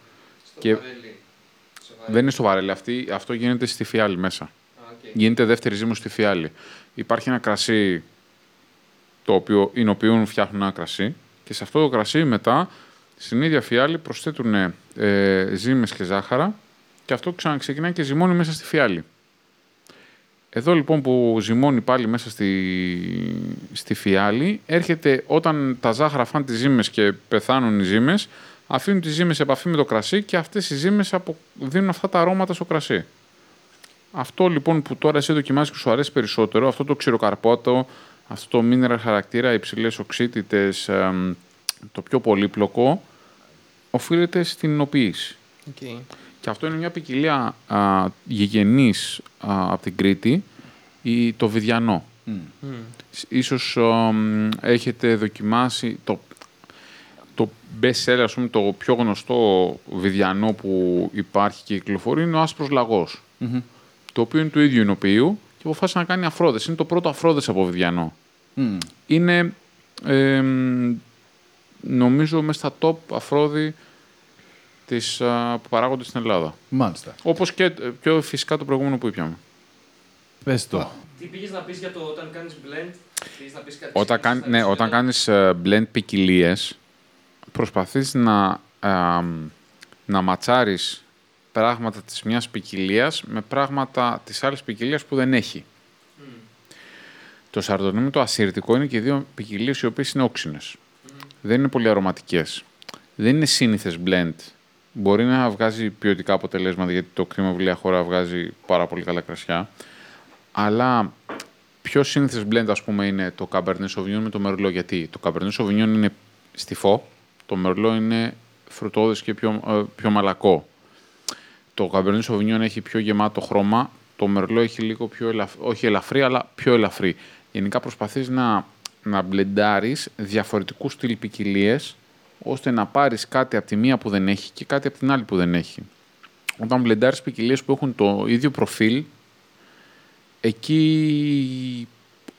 Στο Και- βαρέλι. Στο βαρέλι. Δεν είναι στο βαρέλι, αυτή, αυτό γίνεται στη φιάλη μέσα. Α, οκ. Γίνεται δεύτερη ζύμωση στη φιάλη. Υπάρχει ένα κρασί το οποίο, είναι οποίον φτιάχνουν ένα κρασί και σε αυτό το κρασί μετά στην ίδια φιάλη προσθέτουν ε, ζύμες και ζάχαρα και αυτό ξαναξεκινάει και ζυμώνει μέσα στη φιάλη. Εδώ λοιπόν που ζυμώνει πάλι μέσα στη, στη φιάλη, έρχεται όταν τα ζάχαρα φάνε τις ζύμες και πεθάνουν οι ζύμες, αφήνουν τις ζύμες σε επαφή με το κρασί και αυτές οι ζύμες απο- δίνουν αυτά τα αρώματα στο κρασί. Αυτό λοιπόν που τώρα εσύ δοκιμάζεις και σου αρέσει περισσότερο, αυτό το ξηροκαρπότο, αυτό το mineral χαρακτήρα, υψηλές οξύτητες, εμ, το πιο πολύπλοκο, οφείλεται στην ινοποίηση. Οκ. Και αυτό είναι μια ποικιλία α, γηγενής α, από την Κρήτη, η, το Βιδιανό. Μμ. Ίσως εμ, έχετε δοκιμάσει το, το best seller, ας πούμε, το πιο γνωστό Βιδιανό που υπάρχει και κυκλοφορεί είναι ο Άσπρος Λαγός το οποίο είναι του ίδιου οινοποιείου και αποφάσισε να κάνει αφρώδες. Είναι το πρώτο αφρώδες από Βιδιανό. Μμ. Είναι, εμ, νομίζω, μέσα στα top αφρόδι της, α, που παράγονται στην Ελλάδα. Μάλιστα. Όπως και ε, πιο φυσικά το προηγούμενο που είπαμε. Πες το. Τι πήγες να πεις για το όταν κάνεις blend, πήγες να πεις κάτι Όταν, σχετικό κάνει, στα ναι, ξένα. όταν κάνεις ε, blend ποικιλίες, προσπαθείς να, ε, να ματσάρεις πράγματα της μιας ποικιλίας με πράγματα της άλλης ποικιλίας που δεν έχει. Το σαρδονί με το ασύρτικο είναι και δύο ποικιλίες οι οποίες είναι όξινες. Δεν είναι πολύ αρωματικές. Δεν είναι σύνηθες blend. Μπορεί να βγάζει ποιοτικά αποτελέσματα γιατί το κρίμα βιβλία χώρα βγάζει πάρα πολύ καλά κρασιά. Αλλά πιο σύνηθες blend, ας πούμε, είναι το Cabernet Sauvignon με το Merlot. Γιατί το Cabernet Sauvignon είναι στιφό, το Merlot είναι φρουτόδες και πιο, ε, πιο μαλακό. Το Cabernet Sauvignon έχει πιο γεμάτο χρώμα, το Merlot έχει λίγο πιο ελαφρύ, όχι ελαφρύ, αλλά πιο ελαφρύ. Γενικά προσπαθείς να, να μπλεντάρεις διαφορετικούς στυλ ποικιλίες, ώστε να πάρεις κάτι από τη μία που δεν έχει και κάτι από την άλλη που δεν έχει. Όταν μπλεντάρεις ποικιλίες που έχουν το ίδιο προφίλ, εκεί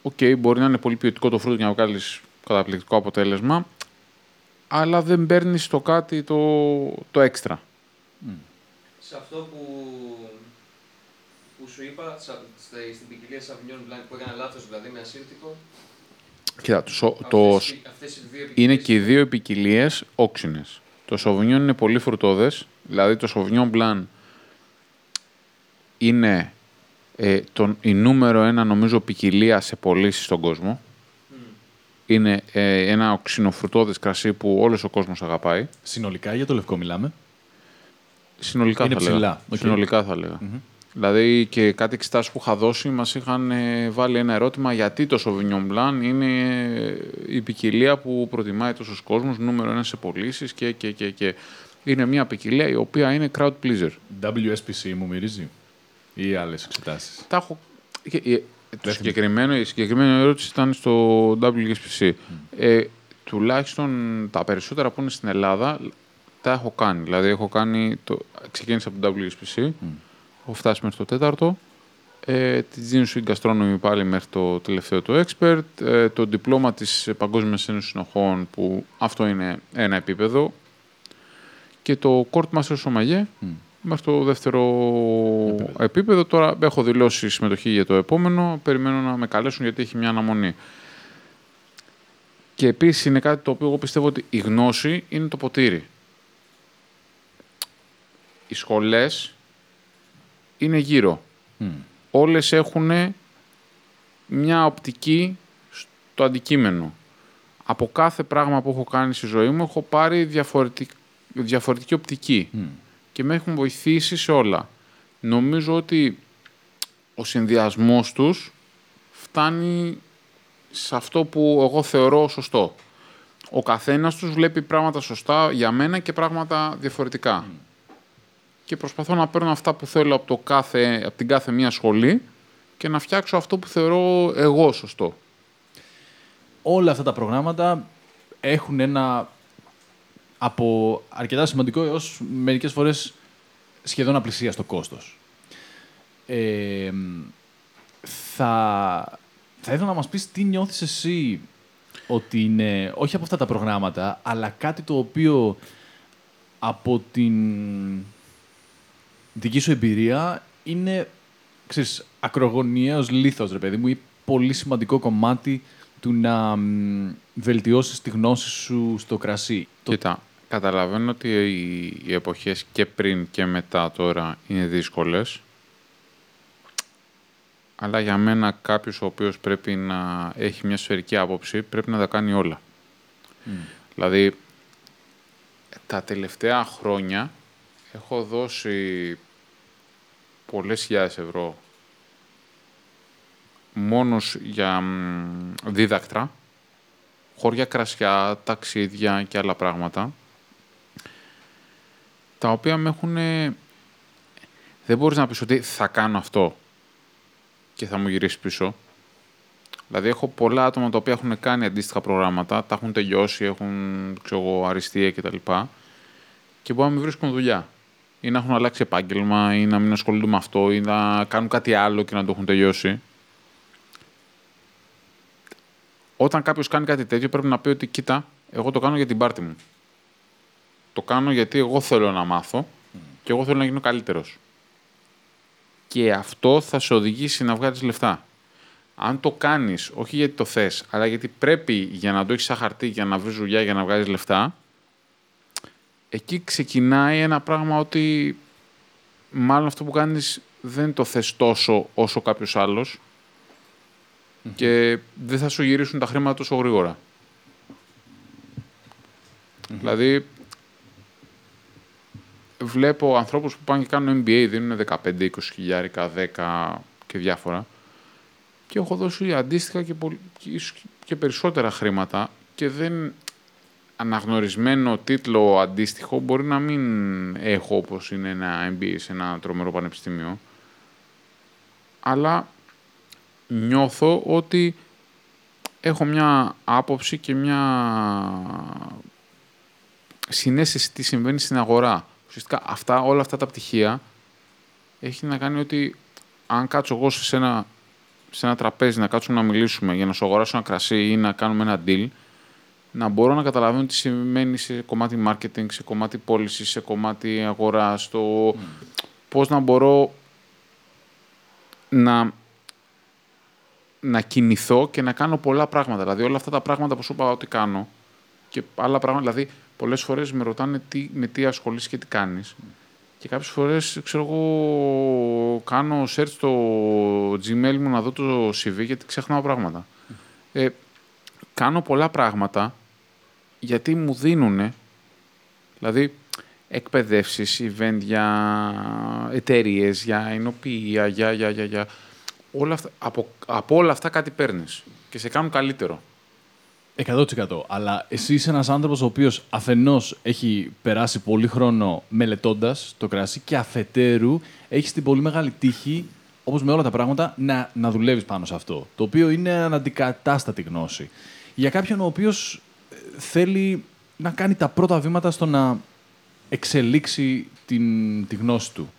οκ, μπορεί να είναι πολύ ποιοτικό το φρούτο για να βγάλεις καταπληκτικό αποτέλεσμα, αλλά δεν παίρνεις το κάτι το, το έξτρα. σε αυτό που, που σου είπα, σα- στη- στην ποικιλία Sauvignon Blanc που έκανα λάθος δηλαδή με ασύρτικο. Κοίτα, το, σο- το, αυτές, οι- αυτές οι δύο είναι ποικιλίες και οι δύο ποικιλίε όξινες. Το Sauvignon είναι πολύ φρουτόδες, δηλαδή το Sauvignon Blanc είναι ε, το, η νούμερο ένα νομίζω ποικιλία σε πωλήσεις στον κόσμο. Είναι ε, ένα οξυνοφρουτόδες κρασί που όλος ο κόσμος αγαπάει. Συνολικά για το λευκό μιλάμε. Συνολικά Είναι θα ψηλά, λέγα. οκ. Συνολικά θα 'λεγα. Δηλαδή και κάτι εξετάσεις που είχα δώσει μας είχαν ε, βάλει ένα ερώτημα γιατί το Sauvignon Blanc είναι ε, η ποικιλία που προτιμάει τόσος κόσμος, νούμερο ένα σε πωλήσεις και, και, και, και. Είναι μια ποικιλία η οποία είναι crowd pleaser. WSET μου μυρίζει. Ή άλλες εξετάσεις; Τα έχω... και- ε, το συγκεκριμένο, η συγκεκριμένη ερώτηση ήταν στο WSET. Ε, τουλάχιστον τα περισσότερα που είναι στην Ελλάδα τα έχω κάνει. Δηλαδή έχω κάνει, το, ξεκίνησα από το WSPC, έχω φτάσει μέχρι το τέταρτο, ε, τη Genius in Gastronomy πάλι μέχρι το τελευταίο το Expert, ε, το διπλώμα της Παγκόσμιας Ένωσης Συνοχών που αυτό είναι ένα επίπεδο και το Court Master Sommelier μέχρι το δεύτερο επίπεδο. Τώρα έχω δηλώσει συμμετοχή για το επόμενο. Περιμένω να με καλέσουν γιατί έχει μια αναμονή. Και επίσης είναι κάτι το οποίο εγώ πιστεύω ότι η γνώση είναι το ποτήρι. Οι σχολές είναι γύρω. Όλες έχουν μια οπτική στο αντικείμενο. Από κάθε πράγμα που έχω κάνει στη ζωή μου έχω πάρει διαφορετικ... διαφορετική οπτική και με έχουν βοηθήσει σε όλα. Νομίζω ότι ο συνδυασμός τους φτάνει σε αυτό που εγώ θεωρώ σωστό. Ο καθένας τους βλέπει πράγματα σωστά για μένα και πράγματα διαφορετικά. Και προσπαθώ να παίρνω αυτά που θέλω από, το κάθε, από την κάθε μία σχολή και να φτιάξω αυτό που θεωρώ εγώ σωστό. Όλα αυτά τα προγράμματα έχουν ένα από αρκετά σημαντικό έως μερικές φορές σχεδόν απλησίαστο κόστος. Ε, θα, θα ήθελα να μας πεις τι νιώθεις εσύ ότι είναι, όχι από αυτά τα προγράμματα, αλλά κάτι το οποίο από την δική σου εμπειρία είναι, ξέρεις, ακρογωνιαίος λίθος, ρε παιδί μου, ή πολύ σημαντικό κομμάτι του να μ, βελτιώσεις τη γνώση σου στο κρασί. Το- Κοίτα, καταλαβαίνω ότι οι, οι εποχές και πριν και μετά τώρα είναι δύσκολες. Αλλά για μένα κάποιος ο οποίος πρέπει να έχει μια σφαιρική άποψη πρέπει να τα κάνει όλα. Δηλαδή, τα τελευταία χρόνια έχω δώσει πολλές χιλιάδες ευρώ μόνος για μ, δίδακτρα, χώρια κρασιά, ταξίδια και άλλα πράγματα, τα οποία με έχουν... Δεν μπορείς να πεις ότι θα κάνω αυτό και θα μου γυρίσεις πίσω. Δηλαδή, έχω πολλά άτομα τα οποία έχουν κάνει αντίστοιχα προγράμματα, τα έχουν τελειώσει, έχουν ξέρω εγώ, αριστεία κτλ. Και μπορεί να μην βρίσκουν δουλειά. Ή να έχουν αλλάξει επάγγελμα, ή να μην ασχολούνται με αυτό, ή να κάνουν κάτι άλλο και να το έχουν τελειώσει. Όταν κάποιος κάνει κάτι τέτοιο, πρέπει να πει ότι κοίτα, εγώ το κάνω για την πάρτη μου. Το κάνω γιατί εγώ θέλω να μάθω και εγώ θέλω να γίνω καλύτερος. Και αυτό θα σε οδηγήσει να βγάλεις λεφτά. Αν το κάνεις, όχι γιατί το θες, αλλά γιατί πρέπει για να το έχεις σαν χαρτί, για να βρεις δουλειά, για να βγάλεις λεφτά, εκεί ξεκινάει ένα πράγμα ότι μάλλον αυτό που κάνεις δεν το θες τόσο όσο κάποιος άλλος και δεν θα σου γυρίσουν τα χρήματα τόσο γρήγορα. Δηλαδή, βλέπω ανθρώπους που πάνε και κάνουν MBA, δίνουν 15-20 χιλιάρικα, 10 και διάφορα και έχω δώσει αντίστοιχα και, πολ- και ίσως και περισσότερα χρήματα και δεν αναγνωρισμένο τίτλο αντίστοιχο μπορεί να μην έχω όπως είναι ένα MBA σε ένα τρομερό πανεπιστήμιο αλλά νιώθω ότι έχω μια άποψη και μια συνέστηση τι συμβαίνει στην αγορά. Ουσιαστικά αυτά, όλα αυτά τα πτυχία έχει να κάνει ότι αν κάτσω εγώ σε ένα, σε ένα τραπέζι να κάτσουμε να μιλήσουμε για να σου αγοράσω ένα κρασί ή να κάνουμε ένα deal, να μπορώ να καταλαβαίνω τι σημαίνει σε κομμάτι marketing, σε κομμάτι πώληση, σε κομμάτι αγορά, στο πώς να μπορώ να, να κινηθώ και να κάνω πολλά πράγματα. Δηλαδή όλα αυτά τα πράγματα που σου είπα ότι κάνω και άλλα πράγματα, δηλαδή πολλές φορές με ρωτάνε τι, με τι ασχολείσαι και τι κάνεις. Και κάποιες φορές, ξέρω εγώ, κάνω search στο Gmail μου να δω το CV γιατί ξεχνάω πράγματα. Ε, κάνω πολλά πράγματα γιατί μου δίνουν, δηλαδή εκπαιδεύσεις, event για εταιρείες, για ενοποιία, για, για, για, για. Όλα αυτά, από, από όλα αυτά κάτι παίρνεις και σε κάνουν καλύτερο. 100%. Αλλά εσύ είσαι ένας άνθρωπος ο οποίος αφενός έχει περάσει πολύ χρόνο μελετώντας το κρασί και αφετέρου έχεις την πολύ μεγάλη τύχη, όπως με όλα τα πράγματα, να, να δουλεύεις πάνω σε αυτό. Το οποίο είναι αναντικατάστατη γνώση. Για κάποιον ο οποίος θέλει να κάνει τα πρώτα βήματα στο να εξελίξει την, τη γνώση του.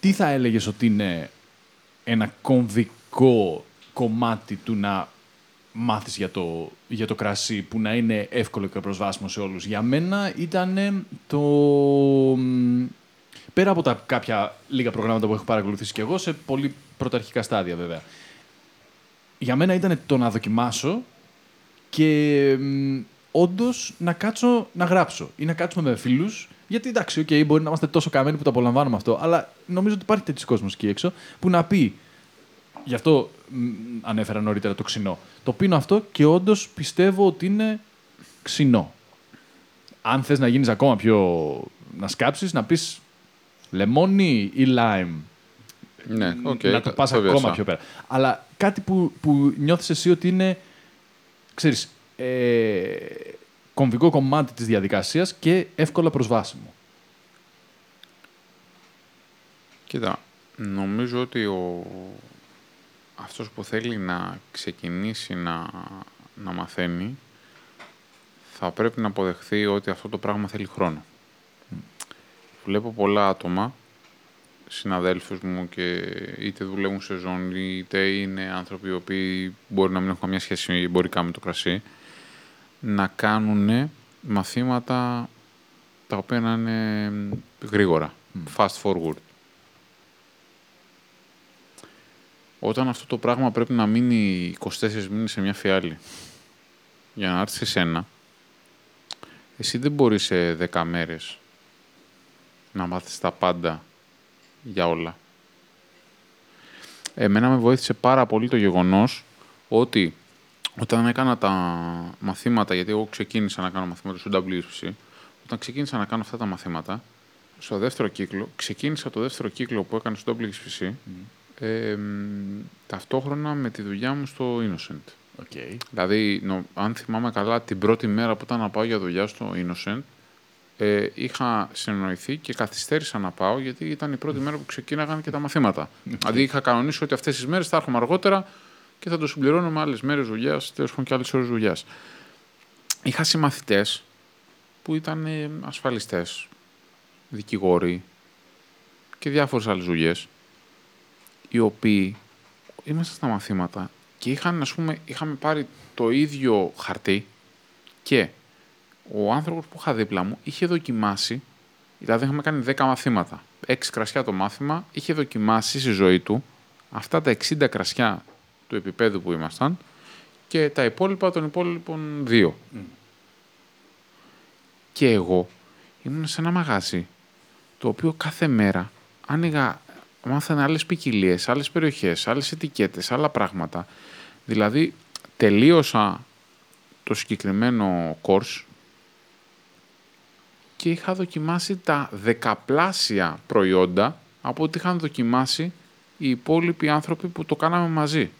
Τι θα έλεγες ότι είναι ένα κομβικό κομμάτι του να μάθεις για το, για το κρασί που να είναι εύκολο και προσβάσιμο σε όλους; Για μένα ήταν το... μ, Πέρα από τα κάποια λίγα προγράμματα που έχω παρακολουθήσει και εγώ, σε πολύ πρωταρχικά στάδια βέβαια. Για μένα ήταν το να δοκιμάσω και όντως να κάτσω να γράψω ή να κάτσουμε με φίλους. Γιατί εντάξει, okay, μπορεί να είμαστε τόσο καμένοι που το απολαμβάνουμε αυτό, αλλά νομίζω ότι υπάρχει τέτοιος κόσμος εκεί έξω που να πει. Γι' αυτό μ, ανέφερα νωρίτερα το ξινό. Το πίνω αυτό και όντως πιστεύω ότι είναι ξινό. Αν θες να γίνεις ακόμα πιο. να σκάψεις, να πεις λεμόνι ή lime. Ναι, οκ. να το πας το ακόμα βιώσα. πιο πέρα. Αλλά κάτι που, που νιώθεις εσύ ότι είναι, ξέρεις, ε, κομβικό κομμάτι της διαδικασίας και εύκολα προσβάσιμο. Κοίτα, νομίζω ότι ο... αυτός που θέλει να ξεκινήσει να, να μαθαίνει θα πρέπει να αποδεχθεί ότι αυτό το πράγμα θέλει χρόνο. Βλέπω πολλά άτομα, συναδέλφους μου και είτε δουλεύουν σε ζώνη, είτε είναι άνθρωποι οι οποίοι μπορεί να μην έχουν καμία σχέση εμπορικά με το κρασί, να κάνουν μαθήματα τα οποία να είναι γρήγορα, fast forward. Όταν αυτό το πράγμα πρέπει να μείνει 24 μήνες σε μια φιάλη για να έρθεις σε σένα, εσύ δεν μπορείς σε 10 μέρες να μάθεις τα πάντα για όλα. Εμένα με βοήθησε πάρα πολύ το γεγονός ότι όταν έκανα τα μαθήματα, γιατί εγώ ξεκίνησα να κάνω μαθήματα στο WSPC, όταν ξεκίνησα να κάνω αυτά τα μαθήματα, στο δεύτερο κύκλο, ξεκίνησα το δεύτερο κύκλο που έκανα στο WSPC, ε, μ, ταυτόχρονα με τη δουλειά μου στο Innocent. Okay. Δηλαδή, νο- αν θυμάμαι καλά, την πρώτη μέρα που ήταν να πάω για δουλειά στο Innocent, ε, είχα συνεννοηθεί και καθυστέρησα να πάω γιατί ήταν η πρώτη μέρα που ξεκίναγαν και τα μαθήματα. Δηλαδή, είχα κανονίσει ότι αυτές τις μέρες θα έρχομαι αργότερα και θα το συμπληρώνω με άλλες μέρες δουλειάς, τέλος πάντων και άλλες ώρες δουλειάς. Είχα συμμαθητές που ήταν ε, ασφαλιστές, δικηγόροι και διάφορες άλλες δουλειές, οι οποίοι ήμασταν στα μαθήματα και είχαν, ας πούμε, είχαμε πάρει το ίδιο χαρτί και ο άνθρωπος που είχα δίπλα μου είχε δοκιμάσει, δηλαδή είχαμε κάνει 10 μαθήματα, 6 κρασιά το μάθημα, είχε δοκιμάσει στη ζωή του αυτά τα 60 κρασιά του επίπεδου που ήμασταν και τα υπόλοιπα των υπόλοιπων δύο. Και εγώ ήμουν σε ένα μαγάζι το οποίο κάθε μέρα άνοιγα, μάθανε άλλες ποικιλίες, άλλες περιοχές, άλλες ετικέτες, άλλα πράγματα. Δηλαδή, τελείωσα το συγκεκριμένο course και είχα δοκιμάσει τα δεκαπλάσια προϊόντα από ό,τι είχαν δοκιμάσει οι υπόλοιποι άνθρωποι που το κάναμε μαζί.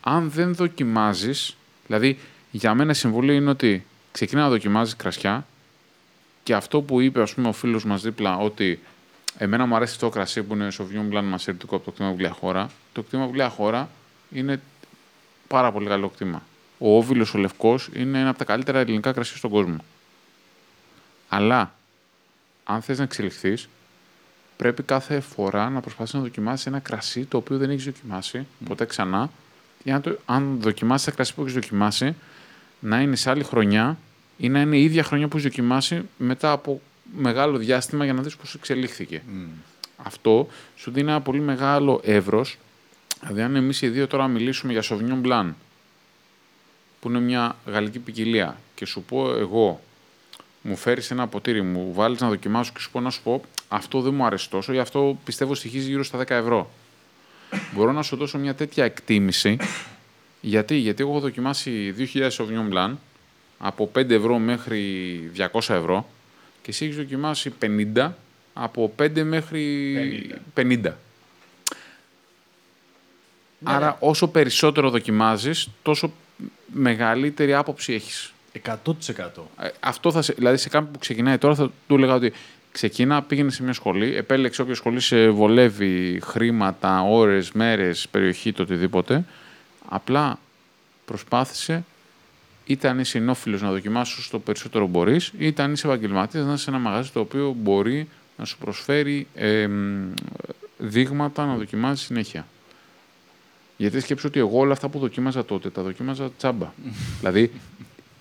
Αν δεν δοκιμάζεις, δηλαδή για μένα συμβουλή είναι ότι ξεκινά να δοκιμάζεις κρασιά και αυτό που είπε ας πούμε, ο φίλος μας δίπλα ότι εμένα μου αρέσει το κρασί που είναι Sauvignon Blanc μασερτικό από το κτήμα βιβλία χώρα. Το κτήμα βιβλία χώρα είναι πάρα πολύ καλό κτήμα. Ο Όβιλος ο Λευκός είναι ένα από τα καλύτερα ελληνικά κρασί στον κόσμο. Αλλά, αν θες να εξελιχθείς, πρέπει κάθε φορά να προσπαθείς να δοκιμάσεις ένα κρασί το οποίο δεν έχεις δοκιμάσει ποτέ ξανά. Ή αν, το, αν δοκιμάσεις τα κρασί που έχεις δοκιμάσει, να είναι σε άλλη χρονιά ή να είναι η ίδια χρονιά που έχεις δοκιμάσει μετά από μεγάλο διάστημα για να δεις πώς εξελίχθηκε. Αυτό σου δίνει ένα πολύ μεγάλο εύρος. Δηλαδή, αν εμείς οι δύο τώρα μιλήσουμε για Sauvignon Blanc, που είναι μια γαλλική ποικιλία, και σου πω εγώ, μου φέρεις ένα ποτήρι, μου βάλεις να δοκιμάσω και σου πω να σου πω, αυτό δεν μου αρέσει τόσο, γι' αυτό πιστεύω στοιχίζει γύρω στα 10 ευρώ. Μπορώ να σου δώσω μια τέτοια εκτίμηση, γιατί, γιατί εγώ έχω δοκιμάσει 2.000 Sauvignon Blanc, από 5 ευρώ μέχρι 200 ευρώ, και εσύ έχεις δοκιμάσει 50 από 5 μέχρι 50. Άρα όσο περισσότερο δοκιμάζεις, τόσο μεγαλύτερη άποψη έχεις. 100%. Ε, αυτό θα σε, δηλαδή σε κάποιον που ξεκινάει τώρα θα του έλεγα ότι ξεκινά, πήγαινε σε μια σχολή, επέλεξε όποια σχολή σε βολεύει, χρήματα, ώρες, μέρες, περιοχή, το οτιδήποτε. Απλά προσπάθησε είτε αν είσαι ενόφιλος να δοκιμάσει όσο το περισσότερο μπορείς, είτε αν είσαι επαγγελματίας να είσαι σε ένα μαγαζί το οποίο μπορεί να σου προσφέρει ε, δείγματα να δοκιμάζει συνέχεια. Γιατί σκέψω ότι εγώ όλα αυτά που δοκίμαζα τότε τα δοκίμαζα τσάμπα. δηλαδή,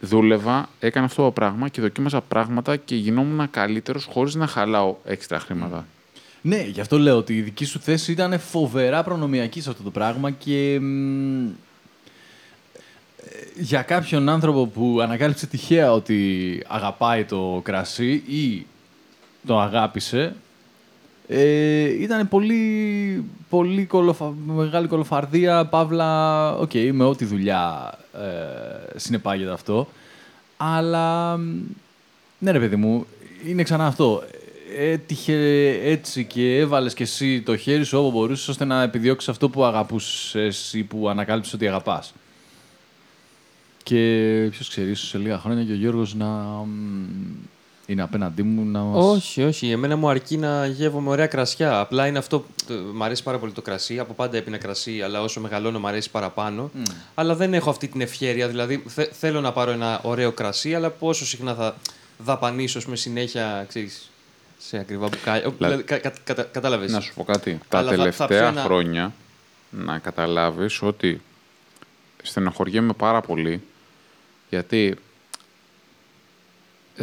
δούλευα, έκανα αυτό το πράγμα και δοκίμαζα πράγματα και γινόμουν καλύτερος χωρίς να χαλάω έξτρα χρήματα. Ναι, γι' αυτό λέω ότι η δική σου θέση ήταν φοβερά προνομιακή σε αυτό το πράγμα και μ, ε, για κάποιον άνθρωπο που ανακάλυψε τυχαία ότι αγαπάει το κρασί ή το αγάπησε, ε, ήταν πολύ, πολύ κωλοφα... μεγάλη κωλοφαρδία, παύλα, οκ, με ό,τι δουλειά ε, συνεπάγεται αυτό. Αλλά, μ, ναι ρε παιδί μου, είναι ξανά αυτό. Έτυχε έτσι και έβαλες και εσύ το χέρι σου όπου μπορούσες ώστε να επιδιώξεις αυτό που αγαπούσες ή που ανακάλυψες ότι αγαπάς. Και ποιος ξέρει, ίσως σε λίγα χρόνια και ο Γιώργος να μ, είναι απέναντί μου να μας... Όχι, όχι. Εμένα μου αρκεί να γεύομαι ωραία κρασιά. Απλά είναι αυτό. το- Μ' αρέσει πάρα πολύ το κρασί. Από πάντα έπινα κρασί, αλλά όσο μεγαλώνω μ' αρέσει παραπάνω. Αλλά δεν έχω αυτή την ευχαίρεια. Δηλαδή θε- θέλω να πάρω ένα ωραίο κρασί, αλλά πόσο συχνά θα δαπανίσω με συνέχεια, ξέρεις, σε ακριβά μπουκάλια. Δηλαδή, κα, κα, κατα- κατάλαβες. Να σου πω κάτι. Τα Αλλά θα- θα τελευταία πιω ένα- χρόνια να καταλάβεις ότι στενοχωριέμαι πάρα πολύ γιατί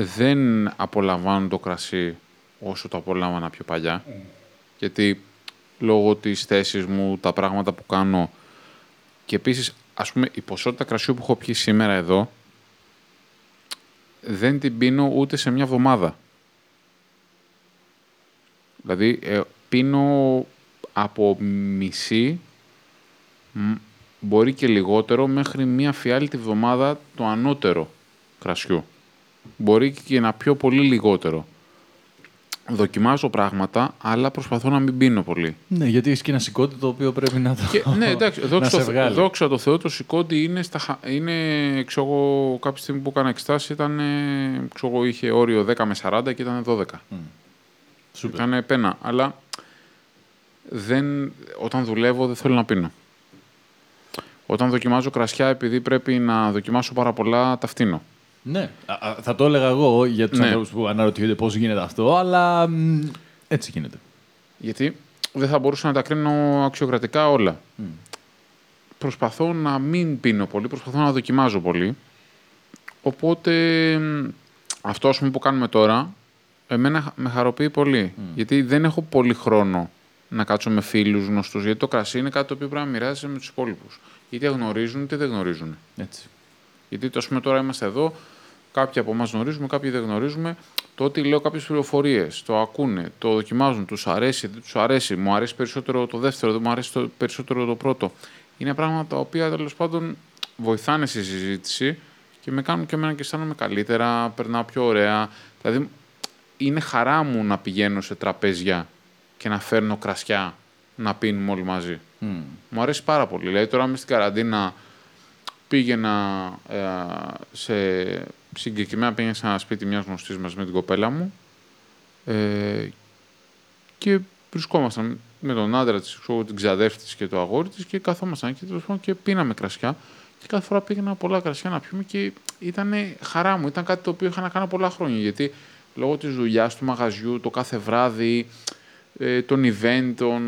δεν απολαμβάνω το κρασί όσο το απολάμβανα πιο παλιά. Γιατί λόγω της θέσης μου, τα πράγματα που κάνω και επίσης, ας πούμε, η ποσότητα κρασιού που έχω πιει σήμερα εδώ δεν την πίνω ούτε σε μια εβδομάδα. Δηλαδή, ε, πίνω από μισή, μ, μπορεί και λιγότερο, μέχρι μία φιάλτη βδομάδα το ανώτερο κρασιού. Μπορεί και να πιω πολύ λιγότερο. Δοκιμάζω πράγματα, αλλά προσπαθώ να μην πίνω πολύ. Ναι, γιατί έχει και ένα σηκώτη το οποίο πρέπει να το. Και, ναι, εντάξει, να δόξα, σε τω Θε- βγάλει. δόξα τω Θεώ, το σηκώτη είναι, στα, χα- είναι ξέρω εγώ, κάποια στιγμή που έκανα εξτάσει ήταν, ε, ξέρω εγώ, είχε όριο 10 με 40 και ήταν 12. Σούπερ. Ήταν πένα, αλλά δεν, όταν δουλεύω δεν θέλω να πίνω. Όταν δοκιμάζω κρασιά, επειδή πρέπει να δοκιμάσω πάρα πολλά, τα φτύνω. Ναι, α, α, θα το έλεγα εγώ για τους Ναι. ανθρώπους που αναρωτιούνται πώς γίνεται αυτό, αλλά μ, έτσι γίνεται. Γιατί δεν θα μπορούσα να τα κρίνω αξιοκρατικά όλα. Προσπαθώ να μην πίνω πολύ, προσπαθώ να δοκιμάζω πολύ. Οπότε μ, αυτό ας πούμε, που κάνουμε τώρα, εμένα χα- με χαροποιεί πολύ. Γιατί δεν έχω πολύ χρόνο να κάτσω με φίλους γνωστούς. Γιατί το κρασί είναι κάτι το οποίο πρέπει να μοιράζεσαι με τους υπόλοιπους. Είτε γνωρίζουν είτε δεν γνωρίζουν. Έτσι. Γιατί το, ας πούμε, τώρα είμαστε εδώ, κάποιοι από εμάς γνωρίζουμε, κάποιοι δεν γνωρίζουμε. Το ότι λέω κάποιες πληροφορίες, το ακούνε, το δοκιμάζουν, τους αρέσει, δεν τους αρέσει, μου αρέσει περισσότερο το δεύτερο, δεν μου αρέσει το, περισσότερο το πρώτο. Είναι πράγματα τα οποία τέλος πάντων βοηθάνε στη συζήτηση και με κάνουν και εμένα και αισθάνομαι καλύτερα, περνάω πιο ωραία. Δηλαδή, είναι χαρά μου να πηγαίνω σε τραπέζια και να φέρνω κρασιά να πίνουμε όλοι μαζί. Μου αρέσει πάρα πολύ. Δηλαδή, τώρα είμαι στην καραντίνα, πήγαινα ε, σε συγκεκριμένα πήγαινα σε ένα σπίτι μιας γνωστής μας με την κοπέλα μου ε, και βρισκόμασταν με τον άντρα της, ξέρω, την ξαδέρφη της και το αγόρι της και καθόμασταν εκεί τέλος πάντων, και πίναμε κρασιά. Και κάθε φορά πήγαινα πολλά κρασιά να πιούμε και ήταν χαρά μου, ήταν κάτι το οποίο είχα να κάνω πολλά χρόνια γιατί λόγω της δουλειάς του μαγαζιού, το κάθε βράδυ, ε, των event, των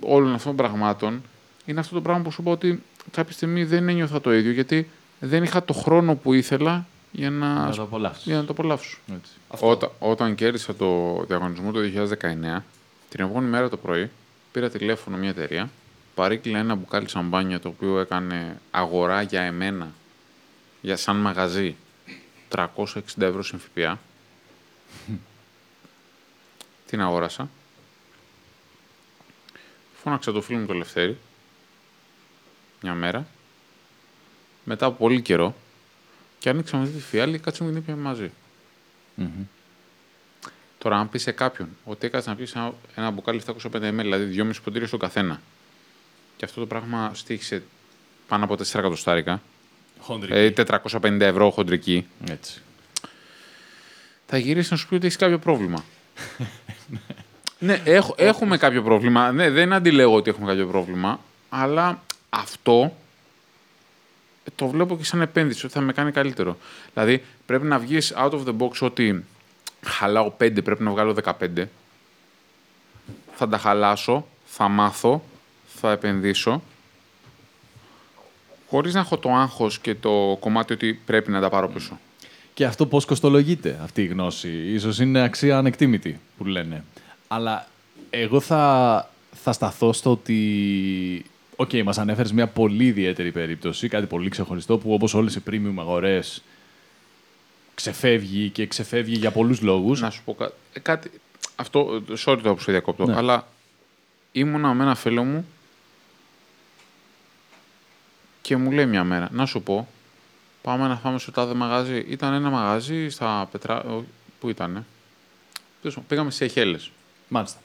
όλων αυτών των πραγμάτων είναι αυτό το πράγμα που σου είπα ότι κάποια στιγμή δεν ένιωθα το ίδιο γιατί δεν είχα το χρόνο που ήθελα για να, Να το απολαύσεις. για να το απολαύσω. Έτσι. Όταν, όταν κέρδισα το διαγωνισμό το 2019, την επόμενη μέρα το πρωί πήρα τηλέφωνο μια εταιρεία, παρήκλα ένα μπουκάλι σαμπάνια το οποίο έκανε αγορά για εμένα, για σαν μαγαζί, 360 ευρώ στην ΦΠΑ. την αγόρασα. Φώναξα το φίλο μου το Λευτέρη, μια μέρα, μετά από πολύ καιρό, και άνοιξαμε αυτή τη φιάλη και κάτσαμε και την ήπιαμε μαζί. Τώρα, αν πεις σε κάποιον ότι έκατσε να πει ένα, ένα μπουκάλι 750 ml, δηλαδή 2,5 ποτήρια στο καθένα, και αυτό το πράγμα στήχησε πάνω από 4 εκατοστάρικα, Χοντρική. ε, 450 ευρώ χοντρική, Έτσι. θα γυρίσεις να σου πει ότι έχεις κάποιο πρόβλημα. ναι, έχ- έχουμε κάποιο πρόβλημα. Ναι, δεν αντιλέγω ότι έχουμε κάποιο πρόβλημα, αλλά αυτό το βλέπω και σαν επένδυση, ότι θα με κάνει καλύτερο. Δηλαδή, πρέπει να βγεις out of the box ότι χαλάω 5, πρέπει να βγάλω 15. Θα τα χαλάσω, θα μάθω, θα επενδύσω. Χωρίς να έχω το άγχος και το κομμάτι ότι πρέπει να τα πάρω πίσω. Και αυτό πώς κοστολογείται αυτή η γνώση; Ίσως είναι αξία ανεκτίμητη που λένε. Αλλά εγώ θα, θα σταθώ στο ότι... Οκ, μας ανέφερες μια πολύ ιδιαίτερη περίπτωση, κάτι πολύ ξεχωριστό, που όπως όλες οι premium αγορές ξεφεύγει και ξεφεύγει για πολλούς λόγους. Να σου πω κάτι. ε, κάτι αυτό, sorry το που σε διακόπτω, Ναι. αλλά ήμουνα με ένα φίλο μου και μου λέει μια μέρα, να σου πω, πάμε να φάμε στο τάδε μαγαζί. Ήταν ένα μαγαζί στα Πετρά... ο- Πού ήτανε; Τέλος πάντων, Πήγαμε σε Εχέλες. Μάλιστα.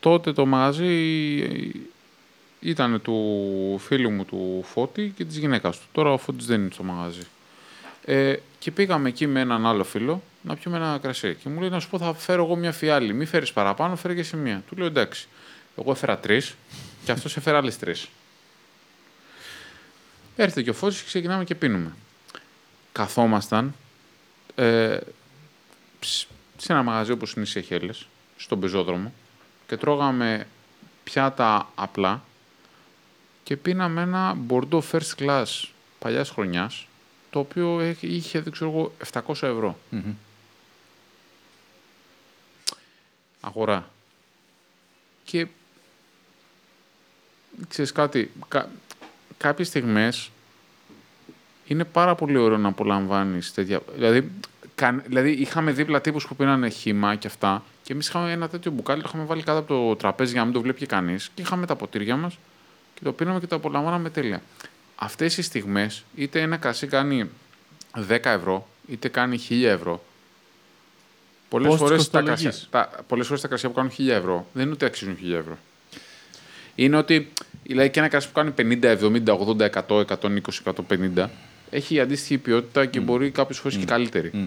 Τότε το μαγαζί ήταν του φίλου μου του Φώτη και της γυναίκας του. Τώρα ο Φώτης δεν είναι στο μαγαζί. Ε, και πήγαμε εκεί με έναν άλλο φίλο να πιούμε ένα κρασί. Και μου λέει να σου πω θα φέρω εγώ μια φιάλη. Μη φέρεις παραπάνω, φέρε και σε μία. Του λέω εντάξει. Εγώ έφερα τρεις και αυτός έφερε άλλες τρεις. Έρχεται και ο Φώτης και ξεκινάμε και πίνουμε. Καθόμασταν ε, ψ- σε ένα μαγαζί όπως είναι οι Σεχέλες, στον πεζόδρομο και τρώγαμε πιάτα απλά και πίναμε ένα Bordeaux First Class παλιάς χρονιάς το οποίο έχει- είχε, δεν ξέρω εγώ, 700 ευρώ. Μμμ. Αγορά. Και ξέρεις κάτι, κα, κάποιες στιγμές είναι πάρα πολύ ωραίο να απολαμβάνεις τέτοια. Δηλαδή, καν, δηλαδή, είχαμε δίπλα τύπους που πίνανε χύμα και αυτά. Και εμείς είχαμε ένα τέτοιο μπουκάλι, το είχαμε βάλει κάτω από το τραπέζι για να μην το βλέπει κανείς. Και είχαμε τα ποτήρια μας και το πίναμε και το απολαμβάναμε τέλεια. Αυτές οι στιγμές, είτε ένα κρασί κάνει 10 ευρώ, είτε κάνει 1000 ευρώ. Πολλές Πώς φορές τις τα, κοστολογείς; κρασιά- τα, πολλές φορές τα κρασιά που κάνουν 1000 ευρώ δεν είναι ότι αξίζουν 1000 ευρώ. Είναι ότι δηλαδή και ένα κρασί που κάνει 50, 70, 80, 100, 120, 150 έχει αντίστοιχη ποιότητα και μπορεί κάποιες φορές και καλύτερη. Μμ.